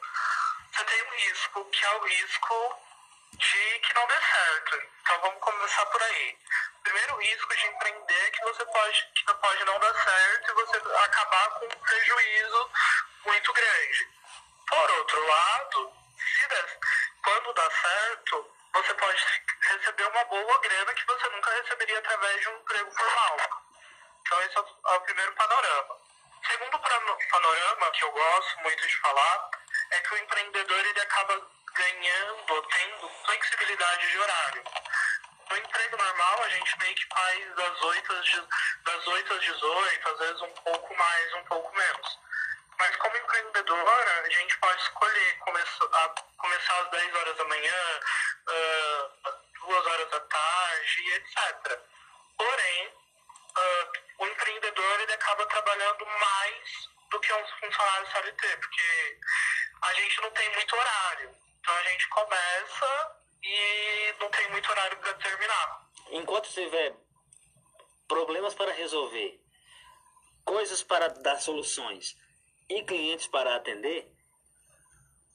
você tem um risco, que é o risco de que não dê certo. Então vamos começar por aí. O primeiro risco de empreender é que você pode, que pode não dar certo e você acabar com um prejuízo muito grande. Por outro lado, se der, quando dá certo, você pode receber uma boa grana que você nunca receberia através de um emprego formal. Então esse é o, é o primeiro panorama. Segundo panorama que eu gosto muito de falar é que o empreendedor ele acaba ganhando, tendo flexibilidade de horário. No emprego normal, a gente meio que faz das 8 às, das 8 às 18, às vezes um pouco mais, um pouco menos. Mas como empreendedora, a gente pode escolher começar, a, começar às 10 horas da manhã, uh, 2 horas da tarde, etc. Porém, uh, o empreendedor ele acaba trabalhando mais do que um funcionário CLT, porque a gente não tem muito horário. Então a gente começa tem muito horário para terminar. Enquanto tiver problemas para resolver, coisas para dar soluções e clientes para atender,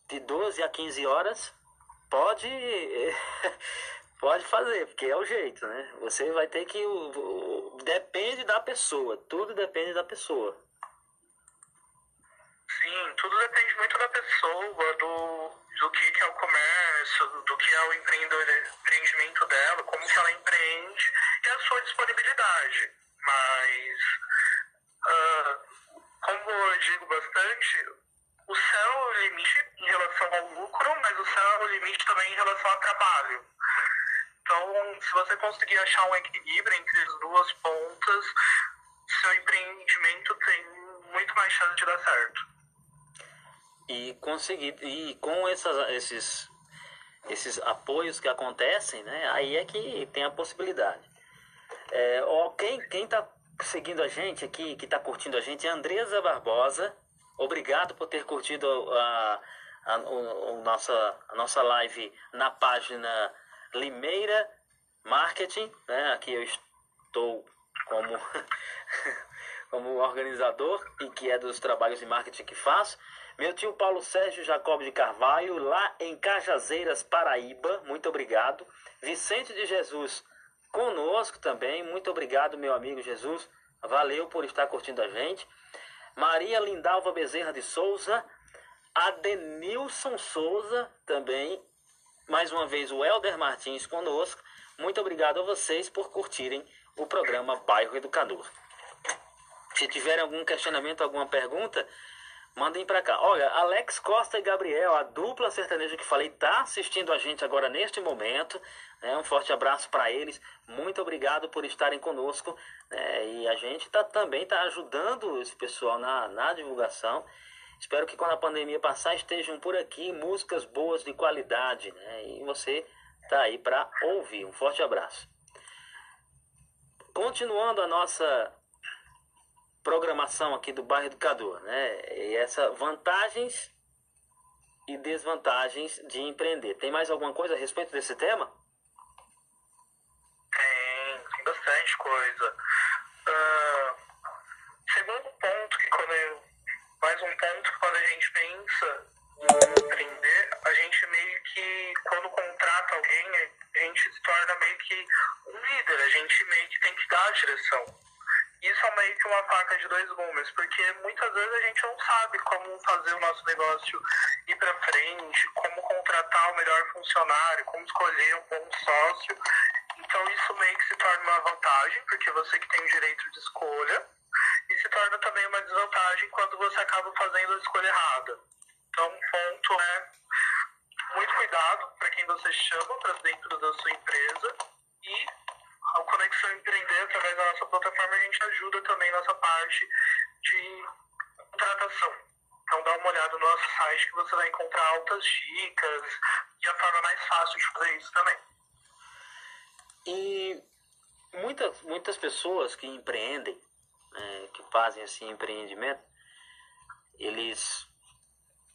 de 12 a 15 horas, pode <laughs> pode fazer, porque é o jeito, né? Você vai ter que depende da pessoa, tudo depende da pessoa. Sim, tudo depende muito da pessoa, do, do que, que é o comércio, do que é o empreendimento dela, como que ela empreende e a sua disponibilidade. Mas, uh, como eu digo bastante, o céu é o limite em relação ao lucro, mas o céu é o limite também em relação ao trabalho. Então, se você conseguir achar um equilíbrio entre as duas pontas, seu empreendimento tem muito mais chance de dar certo e conseguir e com essas, esses esses apoios que acontecem, né? Aí é que tem a possibilidade. É, ó, quem quem está seguindo a gente aqui, que está curtindo a gente, é Andresa Barbosa. Obrigado por ter curtido a, a, o, o nossa, a nossa live na página Limeira Marketing. Né? Aqui eu estou como, <laughs> como organizador e que é dos trabalhos de marketing que faço. Meu tio Paulo Sérgio Jacob de Carvalho, lá em Cajazeiras, Paraíba, muito obrigado. Vicente de Jesus conosco também, muito obrigado, meu amigo Jesus. Valeu por estar curtindo a gente. Maria Lindalva Bezerra de Souza, Adenilson Souza também, mais uma vez o Helder Martins conosco. Muito obrigado a vocês por curtirem o programa Bairro Educador. Se tiverem algum questionamento, alguma pergunta, Mandem para cá. Olha, Alex Costa e Gabriel, a dupla sertaneja que falei, tá assistindo a gente agora neste momento. Né? Um forte abraço para eles. Muito obrigado por estarem conosco. Né? E a gente tá, também está ajudando esse pessoal na, na divulgação. Espero que quando a pandemia passar estejam por aqui músicas boas de qualidade. Né? E você tá aí para ouvir. Um forte abraço. Continuando a nossa programação aqui do bairro Educador, né? E essa vantagens e desvantagens de empreender. Tem mais alguma coisa a respeito desse tema? Tem, tem bastante coisa. Uh, segundo ponto que quando eu, mais um ponto que quando a gente pensa em empreender, a gente meio que quando contrata alguém, a gente se torna meio que um líder, a gente meio que tem que dar a direção isso é meio que uma faca de dois gumes, porque muitas vezes a gente não sabe como fazer o nosso negócio ir para frente, como contratar o melhor funcionário, como escolher um bom sócio. Então isso meio que se torna uma vantagem, porque você que tem o direito de escolha, e se torna também uma desvantagem quando você acaba fazendo a escolha errada. Então, um ponto é muito cuidado para quem você chama para dentro da sua empresa e a Conexão Empreender, através da nossa plataforma, a gente ajuda também nessa parte de contratação. Então dá uma olhada no nosso site que você vai encontrar altas dicas e a forma mais fácil de fazer isso também. E muitas, muitas pessoas que empreendem, né, que fazem assim empreendimento, eles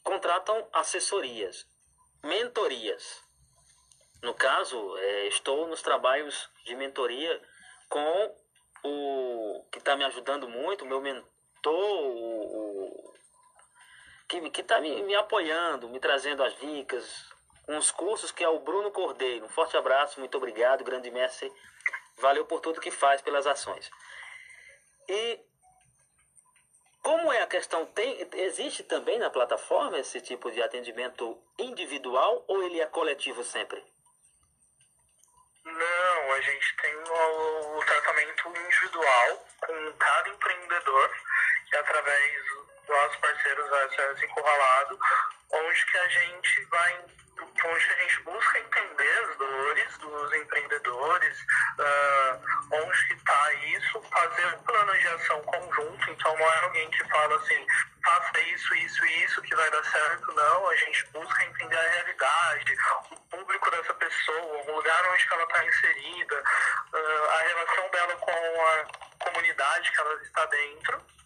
contratam assessorias, mentorias. No caso, é, estou nos trabalhos de mentoria com o que está me ajudando muito, o meu mentor, o, que está me, me apoiando, me trazendo as dicas, uns cursos que é o Bruno Cordeiro. Um forte abraço, muito obrigado, grande mestre. Valeu por tudo que faz, pelas ações. E como é a questão? Tem, existe também na plataforma esse tipo de atendimento individual ou ele é coletivo sempre? Não, a gente tem o, o tratamento individual com cada empreendedor, que através dos parceiros da SS Encurralado, onde que a gente vai onde a gente busca entender as dores dos empreendedores, uh, onde está isso, fazer um plano de ação conjunto, então não é alguém que fala assim, faça isso, isso e isso que vai dar certo, não, a gente busca entender a realidade, o público dessa pessoa, o lugar onde ela está inserida, uh, a relação dela com a comunidade que ela está dentro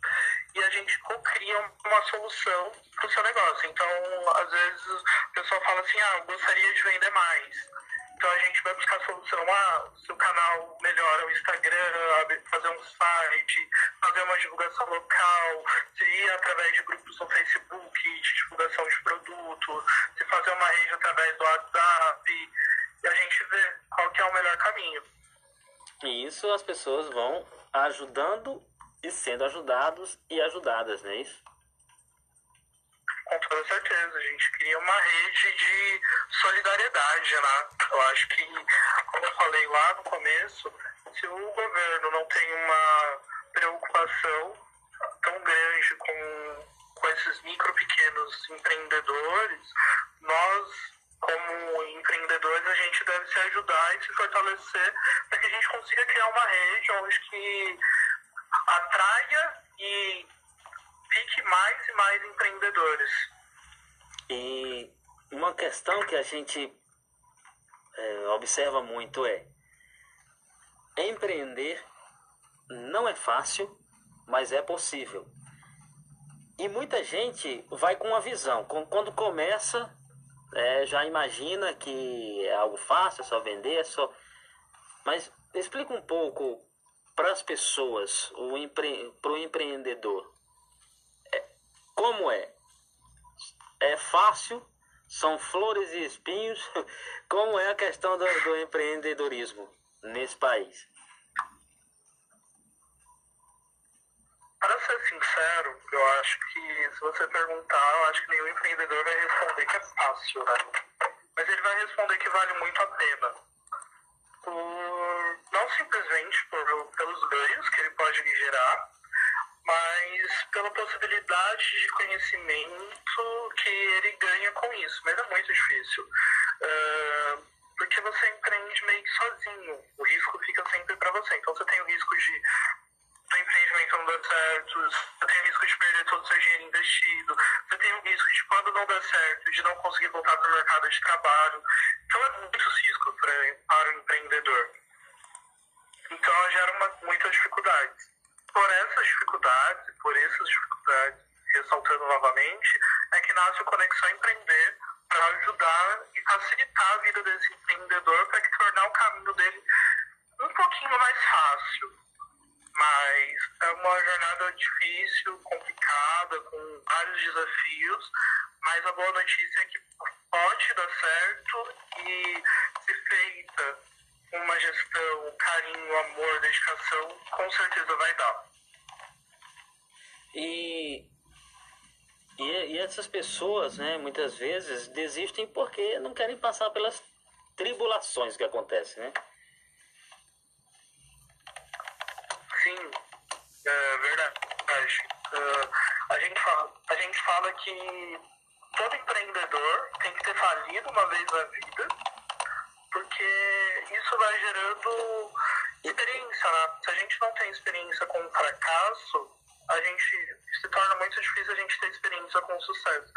e a gente cria uma solução para o seu negócio. Então, às vezes, o pessoal fala assim, ah, eu gostaria de vender mais. Então a gente vai buscar a solução, ah, seu canal melhora o Instagram, fazer um site, fazer uma divulgação local, se ir através de grupos no Facebook de divulgação de produto, se fazer uma rede através do WhatsApp, e a gente vê qual que é o melhor caminho. E isso as pessoas vão ajudando e sendo ajudados e ajudadas, não é isso? Com toda certeza. A gente cria uma rede de solidariedade, né? Eu acho que, como eu falei lá no começo, se o governo não tem uma preocupação tão grande com, com esses micro, pequenos empreendedores, nós, como empreendedores, a gente deve se ajudar e se fortalecer para que a gente consiga criar uma rede onde que atraia e fique mais e mais empreendedores. E uma questão que a gente é, observa muito é empreender não é fácil, mas é possível. E muita gente vai com uma visão. Quando começa, é, já imagina que é algo fácil, é só vender, é só. Mas explica um pouco para as pessoas, empre... para o empreendedor, é... como é? É fácil? São flores e espinhos? <laughs> Como é a questão do, do empreendedorismo nesse país? Para ser sincero, eu acho que se você perguntar, eu acho que nenhum empreendedor vai responder que é fácil, né? Mas ele vai responder que vale muito a pena por não simplesmente por, pelos ganhos que ele pode lhe gerar, mas pela possibilidade de conhecimento que ele ganha com isso. Mas é muito difícil. Uh, porque você empreende meio que sozinho. O risco fica sempre para você. Então você tem o risco de do empreendimento não dar certo, você tem o risco de perder todo o seu dinheiro investido, você tem o risco de quando não der certo, de não conseguir voltar para o mercado de trabalho. Então é muitos riscos para, para o empreendedor. Então gera uma, muitas dificuldades. Por essas dificuldades, por essas dificuldades, ressaltando novamente, é que nasce o Conexão Empreender para ajudar e facilitar a vida desse empreendedor para que tornar o caminho dele um pouquinho mais fácil mas é uma jornada difícil, complicada, com vários desafios, mas a boa notícia é que pode dar certo e se feita uma gestão, carinho, amor, dedicação, com certeza vai dar. E, e, e essas pessoas, né, muitas vezes desistem porque não querem passar pelas tribulações que acontecem, né? Sim, é verdade. Uh, a, gente fala, a gente fala que todo empreendedor tem que ter falido uma vez na vida, porque isso vai gerando experiência. Né? Se a gente não tem experiência com fracasso, a gente se torna muito difícil a gente ter experiência com sucesso.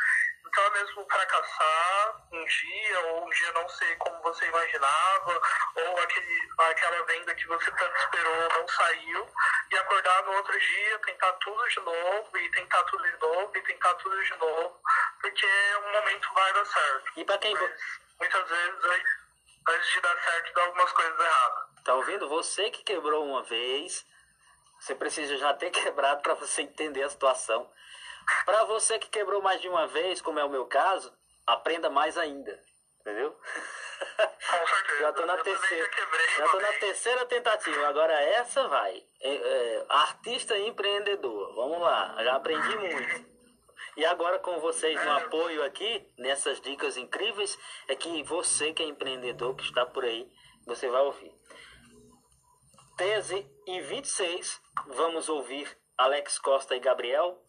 Então é mesmo fracassar um dia, ou um dia não ser como você imaginava, ou aquele, aquela venda que você tanto esperou não saiu, e acordar no outro dia, tentar tudo de novo, e tentar tudo de novo, e tentar tudo de novo, porque um momento vai dar certo. E para quem. Mas, muitas vezes, antes de dar certo, dá algumas coisas erradas. Tá ouvindo? Você que quebrou uma vez, você precisa já ter <laughs> quebrado para você entender a situação. Para você que quebrou mais de uma vez, como é o meu caso, aprenda mais ainda. Entendeu? já tô na terceira. Já tô na terceira tentativa. Agora essa vai. É, é, artista e empreendedor. Vamos lá. Já aprendi muito. E agora com vocês no apoio aqui, nessas dicas incríveis, é que você que é empreendedor, que está por aí, você vai ouvir. Tese em 26, vamos ouvir Alex Costa e Gabriel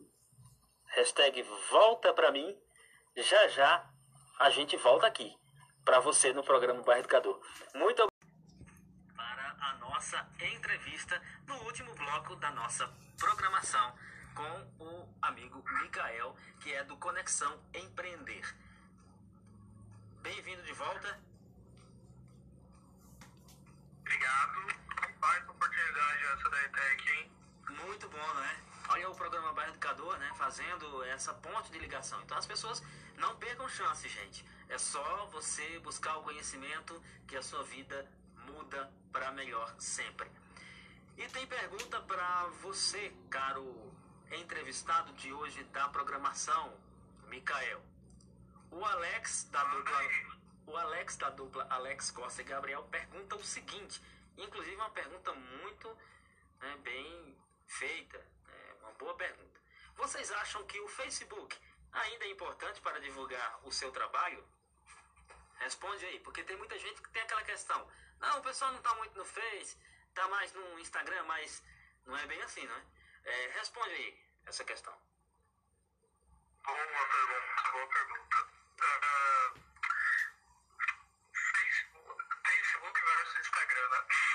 Hashtag volta pra mim. Já já a gente volta aqui para você no programa Bairro Educador. Muito obrigado para a nossa entrevista no último bloco da nossa programação com o amigo Micael, que é do Conexão Empreender. Bem-vindo de volta. Obrigado. Mais oportunidade essa da ETEC, hein? Muito bom, né? Olha o programa Bairro Educador, né? Fazendo essa ponte de ligação. Então as pessoas não percam chance, gente. É só você buscar o conhecimento que a sua vida muda para melhor sempre. E tem pergunta para você, caro entrevistado de hoje da programação, Micael. O Alex da dupla, o Alex da dupla Alex Costa e Gabriel pergunta o seguinte, inclusive uma pergunta muito né, bem feita, é uma boa pergunta. Vocês acham que o Facebook ainda é importante para divulgar o seu trabalho? Responde aí, porque tem muita gente que tem aquela questão. Não, o pessoal não está muito no Face, está mais no Instagram, mas não é bem assim, não é? É responde aí essa questão. Boa pergunta, boa pergunta. Uh, Facebook, Facebook versus Instagram, né?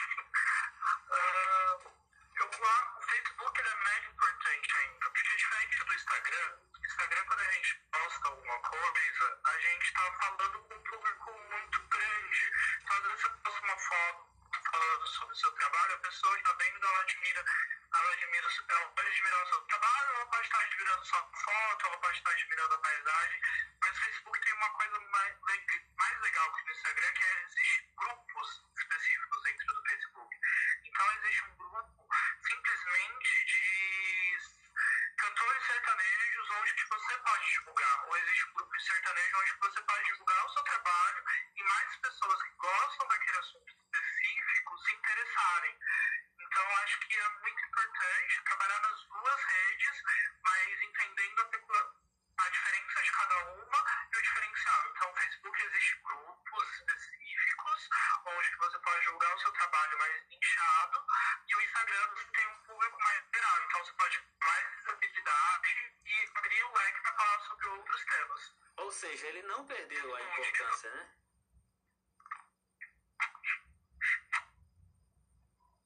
Seja, ele não perdeu a importância, né?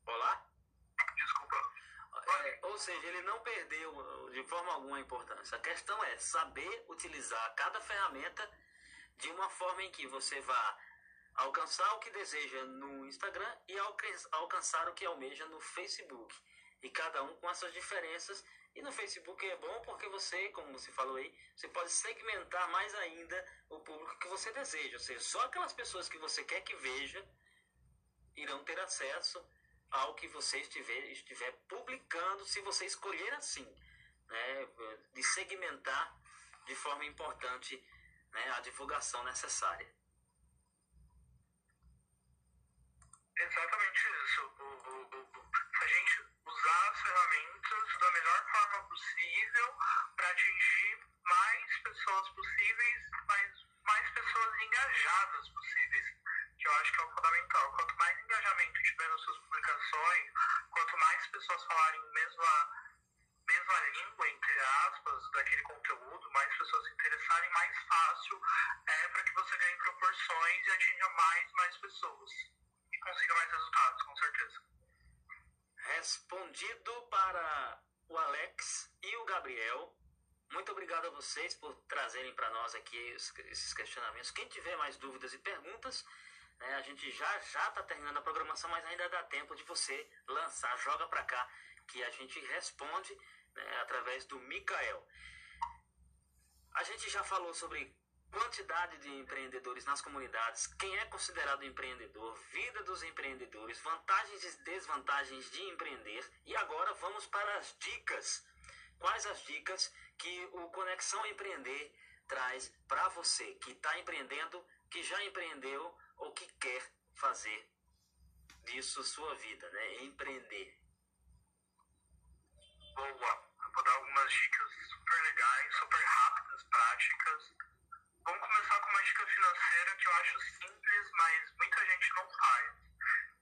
Olá? Desculpa. É, ou seja, ele não perdeu de forma alguma a importância. A questão é saber utilizar cada ferramenta de uma forma em que você vá alcançar o que deseja no Instagram e alcançar o que almeja no Facebook. E cada um com as suas diferenças. E no Facebook é bom porque você, como você falou aí, você pode segmentar mais ainda o público que você deseja. Ou seja, só aquelas pessoas que você quer que veja irão ter acesso ao que você estiver, estiver publicando, se você escolher assim, né, de segmentar de forma importante né, a divulgação necessária. Pessoas falarem mesma, mesma língua, entre aspas, daquele conteúdo, mais pessoas se interessarem, mais fácil é para que você ganhe proporções e atinja mais mais pessoas consiga mais resultados, com certeza. Respondido para o Alex e o Gabriel. Muito obrigado a vocês por trazerem para nós aqui esses questionamentos. Quem tiver mais dúvidas e perguntas, né, a gente já já está terminando a programação, mas ainda dá tempo de você lançar, joga para cá, que a gente responde né, através do Mikael. A gente já falou sobre quantidade de empreendedores nas comunidades, quem é considerado empreendedor, vida dos empreendedores, vantagens e desvantagens de empreender. E agora vamos para as dicas. Quais as dicas que o Conexão Empreender traz para você que está empreendendo, que já empreendeu ou que quer fazer disso sua vida, né? Empreender. Boa. Eu vou dar algumas dicas super legais, super rápidas, práticas Vamos começar com uma dica financeira que eu acho simples, mas muita gente não faz.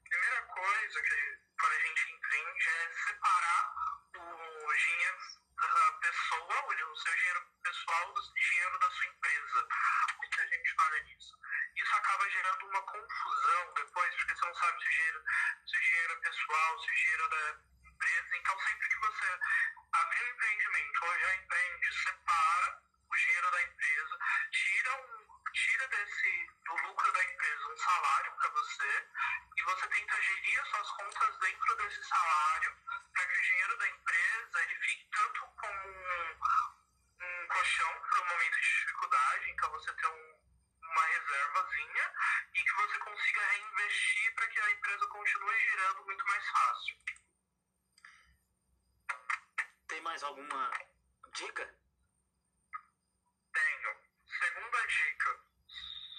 Primeira coisa que quando a gente entende é separar o dinheiro da pessoa, o seu dinheiro pessoal, o dinheiro da sua empresa. Muita gente fala nisso. Isso acaba gerando uma confusão depois, porque você não sabe se o dinheiro, se o dinheiro é pessoal, se o dinheiro é da empresa. Então, sempre que você abrir um empreendimento ou já empreende, separa o dinheiro da empresa, tira um tira desse do lucro da empresa um salário para você e você tenta gerir as suas contas dentro desse salário para que o dinheiro da empresa ele fique tanto colchão para o momento de dificuldade, então você tem um, uma reservazinha e que você consiga reinvestir para que a empresa continue girando muito mais fácil. Tem mais alguma dica? Tenho. Segunda dica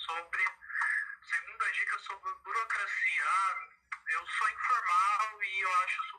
sobre segunda dica sobre burocracia. Eu sou informal e eu acho super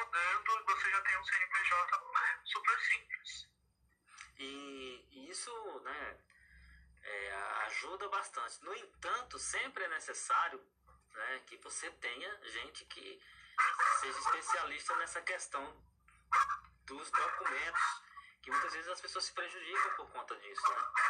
rodando e você já tem um CNPJ super simples. E isso, né, é, ajuda bastante. No entanto, sempre é necessário né, que você tenha gente que seja especialista nessa questão dos documentos, que muitas vezes as pessoas se prejudicam por conta disso, né?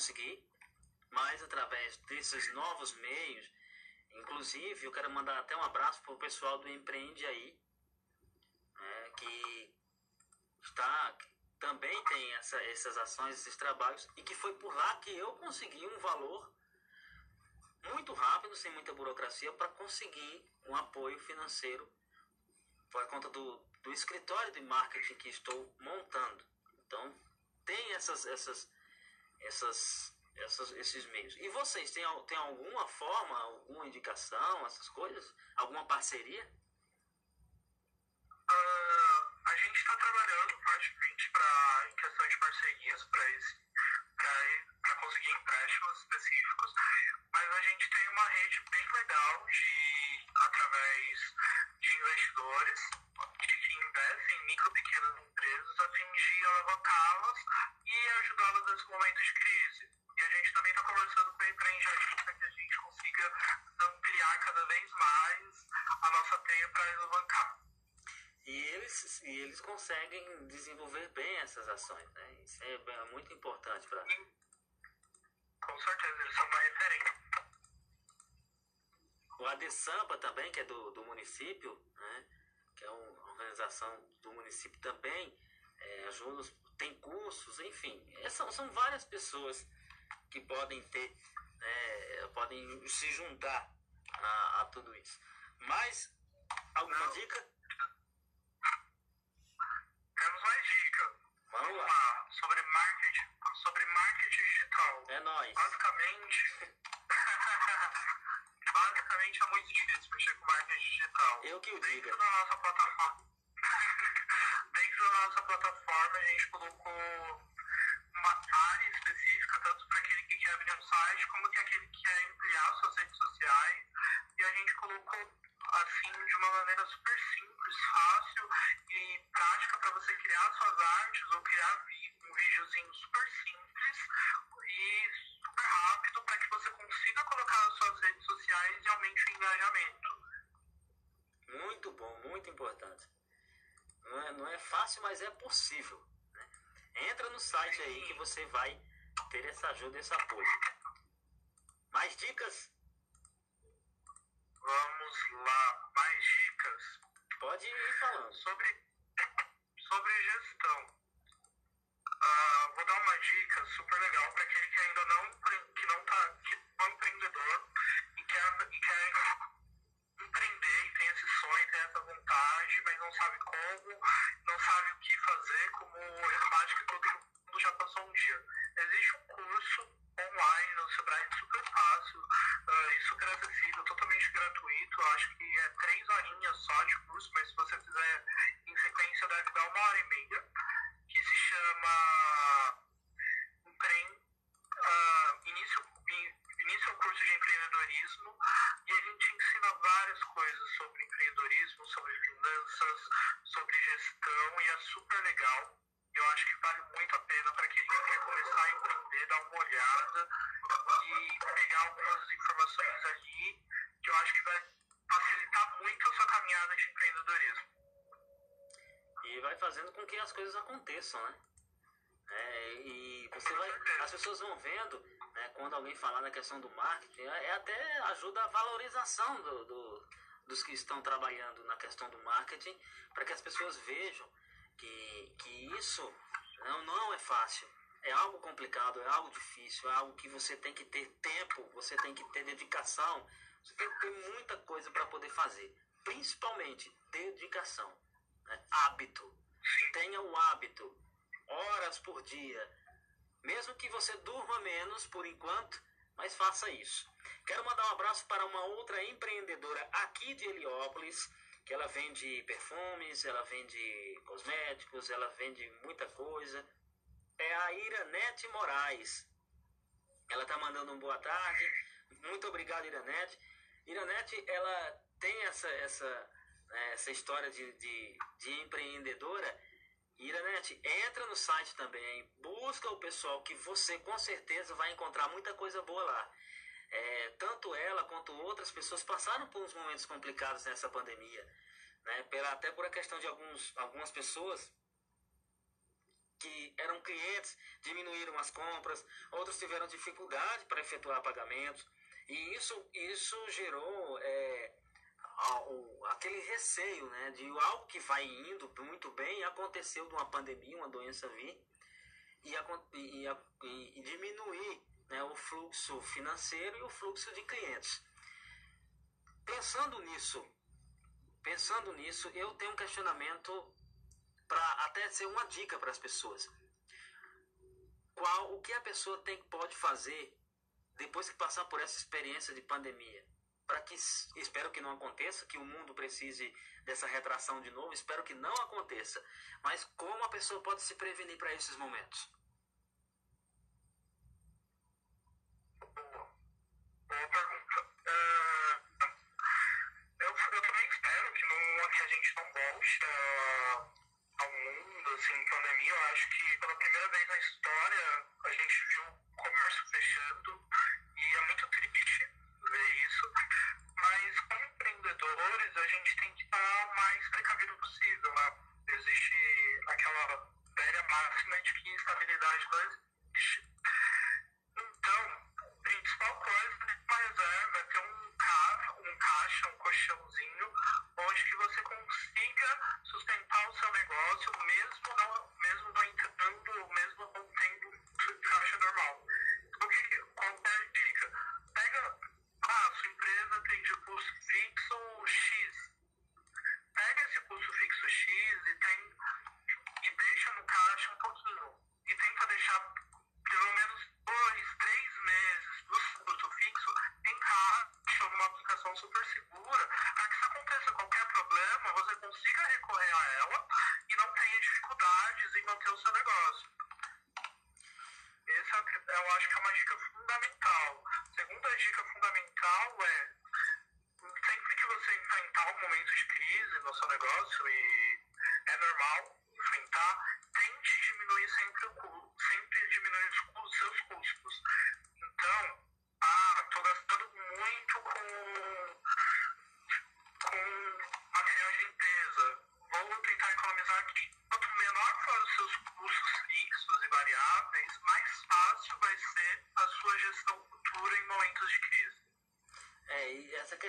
Conseguir, mas através desses novos meios, inclusive eu quero mandar até um abraço para o pessoal do Empreende aí, né, que está também tem essa, essas ações, esses trabalhos, e que foi por lá que eu consegui um valor muito rápido, sem muita burocracia, para conseguir um apoio financeiro por conta do, do escritório de marketing que estou montando. Então, tem essas, essas, essas, essas, esses meios. E vocês, têm, têm alguma forma, alguma indicação, essas coisas? Alguma parceria? O ADSAMPA também, que é do, do município, né? que é uma organização do município também, é, ajuda, tem cursos, enfim, é, são, são várias pessoas que podem ter, é, podem se juntar a, a, tudo isso. Mas, alguma Não. dica? Temos mais dica. Vamos lá. Sobre marketing, sobre marketing digital. É nóis. Basicamente, basicamente é muito difícil mexer com marketing digital. Eu que o diga. Dentro da nossa plataforma, <laughs> dentro da nossa plataforma a gente colocou mas é possível. Né? Entra no site aí que você vai ter essa ajuda, esse apoio. Mais dicas? Vamos lá, mais dicas. Pode ir falando. Sobre, sobre gestão. Uh, vou dar uma dica super legal para aquele que ainda não que não tá que é um empreendedor e quer, e quer empreender e tem esse sonho, tem essa vontade, mas não sabe como, não sabe o que fazer, como eu acho que todo mundo já passou um dia. Existe um curso online no Sebrae super fácil uh, e super acessível, totalmente gratuito. Acho que é três horinhas só de curso, mas se você fizer em sequência deve dar uma hora e meia, que se chama Empreem, uh, início, início ao curso de empreendedorismo e a gente ensina várias coisas sobre empreendedorismo, sobre finanças, sobre gestão e é super legal. Eu acho que vale muito a pena para quem quer começar a empreender, dar uma olhada e pegar algumas informações ali que eu acho que vai facilitar muito a sua caminhada de empreendedorismo. E vai fazendo com que as coisas aconteçam, né? É, e você vai, as pessoas vão vendo, alguém falar na questão do marketing, é, é até ajuda a valorização do, do, dos que estão trabalhando na questão do marketing, para que as pessoas vejam que, que isso não, não é fácil. É algo complicado, é algo difícil, é algo que você tem que ter tempo, você tem que ter dedicação, você tem que ter muita coisa para poder fazer. Principalmente dedicação, né? hábito. Tenha o hábito, horas por dia. Mesmo que você durma menos por enquanto, mas faça isso. Quero mandar um abraço para uma outra empreendedora aqui de Heliópolis, que ela vende perfumes, ela vende cosméticos, ela vende muita coisa. É a Iranete Moraes. Ela tá mandando um boa tarde. Muito obrigado, Iranete. Iranete, ela tem essa, essa, né, essa história de, de, de empreendedora. Iranete, entra no site também, busca o pessoal que você com certeza vai encontrar muita coisa boa lá. É, tanto ela quanto outras pessoas passaram por uns momentos complicados nessa pandemia, né? Pela, até por a questão de alguns, algumas pessoas que eram clientes diminuíram as compras, outros tiveram dificuldade para efetuar pagamentos, e isso, isso gerou é, aquele receio né, de algo que vai indo muito bem aconteceu de uma pandemia, uma doença vir e, e, e, e diminuir né, o fluxo financeiro e o fluxo de clientes. Pensando nisso, pensando nisso, eu tenho um questionamento para até ser uma dica para as pessoas. Qual o que a pessoa tem pode fazer depois que passar por essa experiência de pandemia? Para que espero que não aconteça, que o mundo precise dessa retração de novo, espero que não aconteça. Mas como a pessoa pode se prevenir para esses momentos? boa pergunta. Uh, eu, também espero que, que a gente não volte ao mundo, assim, pandemia. Eu acho que pela primeira vez na história a gente viu o comércio fechando e é muito empreendedores a gente tem que estar o mais precavido possível, né? Existe aquela velha máxima de que estabilidade não existe.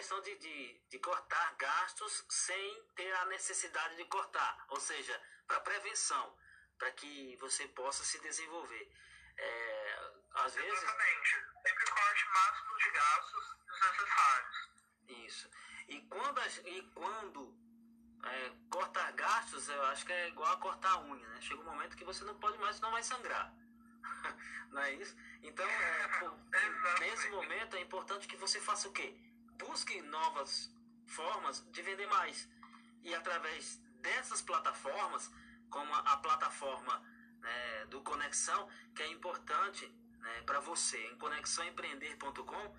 Questão de, de, de, cortar gastos sem ter a necessidade de cortar, ou seja, para prevenção, para que você possa se desenvolver. É, às Exatamente. vezes. Exatamente. Sempre corte máximo de gastos desnecessários. Isso. E quando, e quando é, cortar gastos, eu acho que é igual a cortar a unha, né? Chega um momento que você não pode mais, não vai sangrar. <laughs> não é isso? Então, é, <laughs> por, nesse momento é importante que você faça o quê? Busque novas formas de vender mais. E através dessas plataformas, como a, plataforma né, do Conexão, que é importante né, para você, em conexãoempreender.com,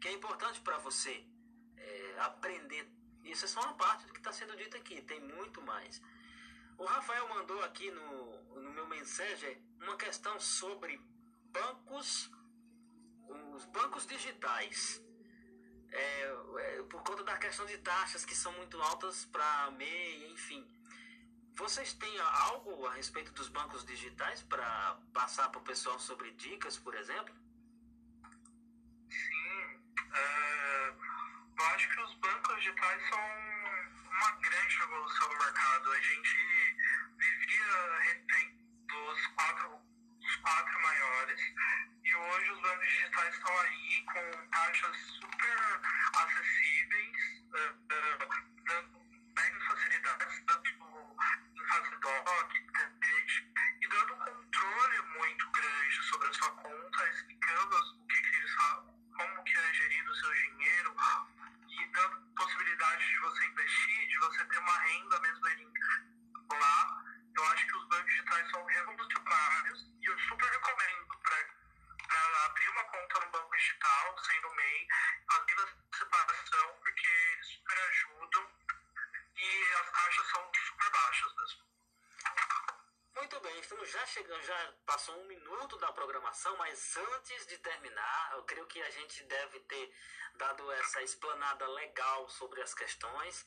que é importante para você é, aprender. Isso é só uma parte do que está sendo dito aqui, tem muito mais. O Rafael mandou aqui no, no meu Messenger uma questão sobre bancos, os bancos digitais. É, é, por conta da questão de taxas que são muito altas para MEI, enfim. Vocês têm algo a respeito dos bancos digitais para passar para o pessoal sobre dicas, por exemplo? Sim. É, eu acho que os bancos digitais são uma grande revolução no mercado. A gente vivia refém dos quatro, quatro maiores. E hoje os bancos digitais estão aí com taxas super acessíveis, uh, uh, creio que a gente deve ter dado essa explanada legal sobre as questões.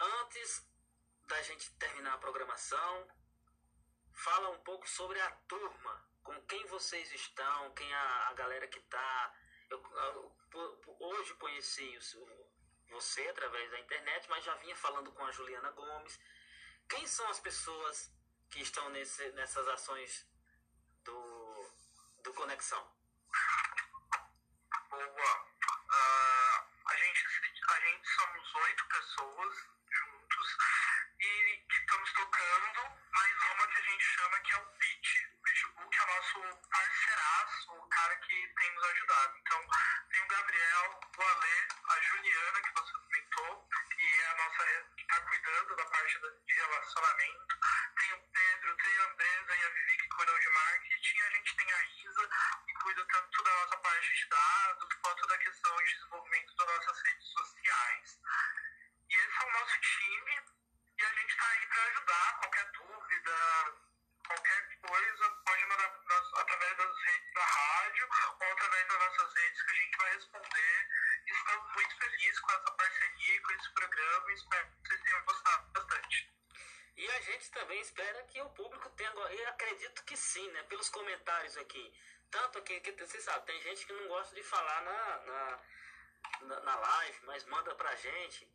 Antes da gente terminar a programação, fala um pouco sobre a turma, com quem vocês estão, quem a, a galera que está. Eu, eu, hoje conheci você através da internet, mas já vinha falando com a Juliana Gomes. Quem são as pessoas que estão nesse, nessas ações do, do Conexão? Boa. Uh, a, gente, a gente somos oito pessoas juntos e estamos tocando mais uma que a gente chama que é o Pitch. O Pitchbook é o nosso parceiraço, o cara que tem nos ajudado. Então, tem o Gabriel, o Ale, também espera que o público tenha. Eu acredito que sim, né? Pelos comentários aqui. Tanto que, que você sabe, tem gente que não gosta de falar na, na, na, na live, mas manda pra gente.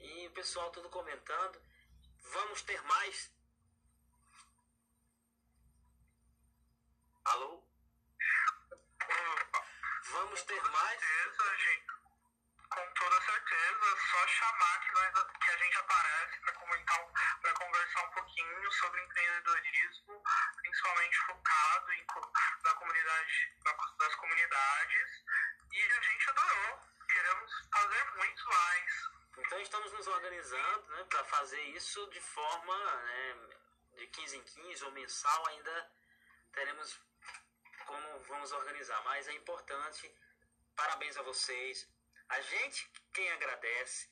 E o pessoal tudo comentando. Vamos ter mais. Importante. Parabéns a vocês. A gente quem agradece,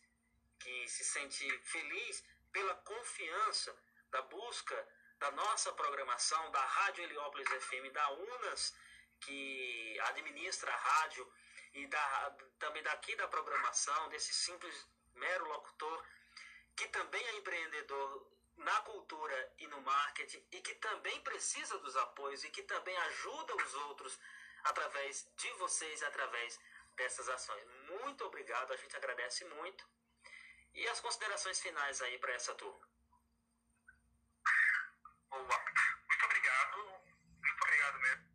que se sente feliz pela confiança da busca da nossa programação, da Rádio Heliópolis FM, da UNAS, que administra a rádio, e da, também daqui da programação, desse simples mero locutor, que também é empreendedor na cultura e no marketing e que também precisa dos apoios e que também ajuda os outros através de vocês, através dessas ações. Muito obrigado, a gente agradece muito. E as considerações finais aí para essa turma. Boa. Muito obrigado. Muito obrigado mesmo.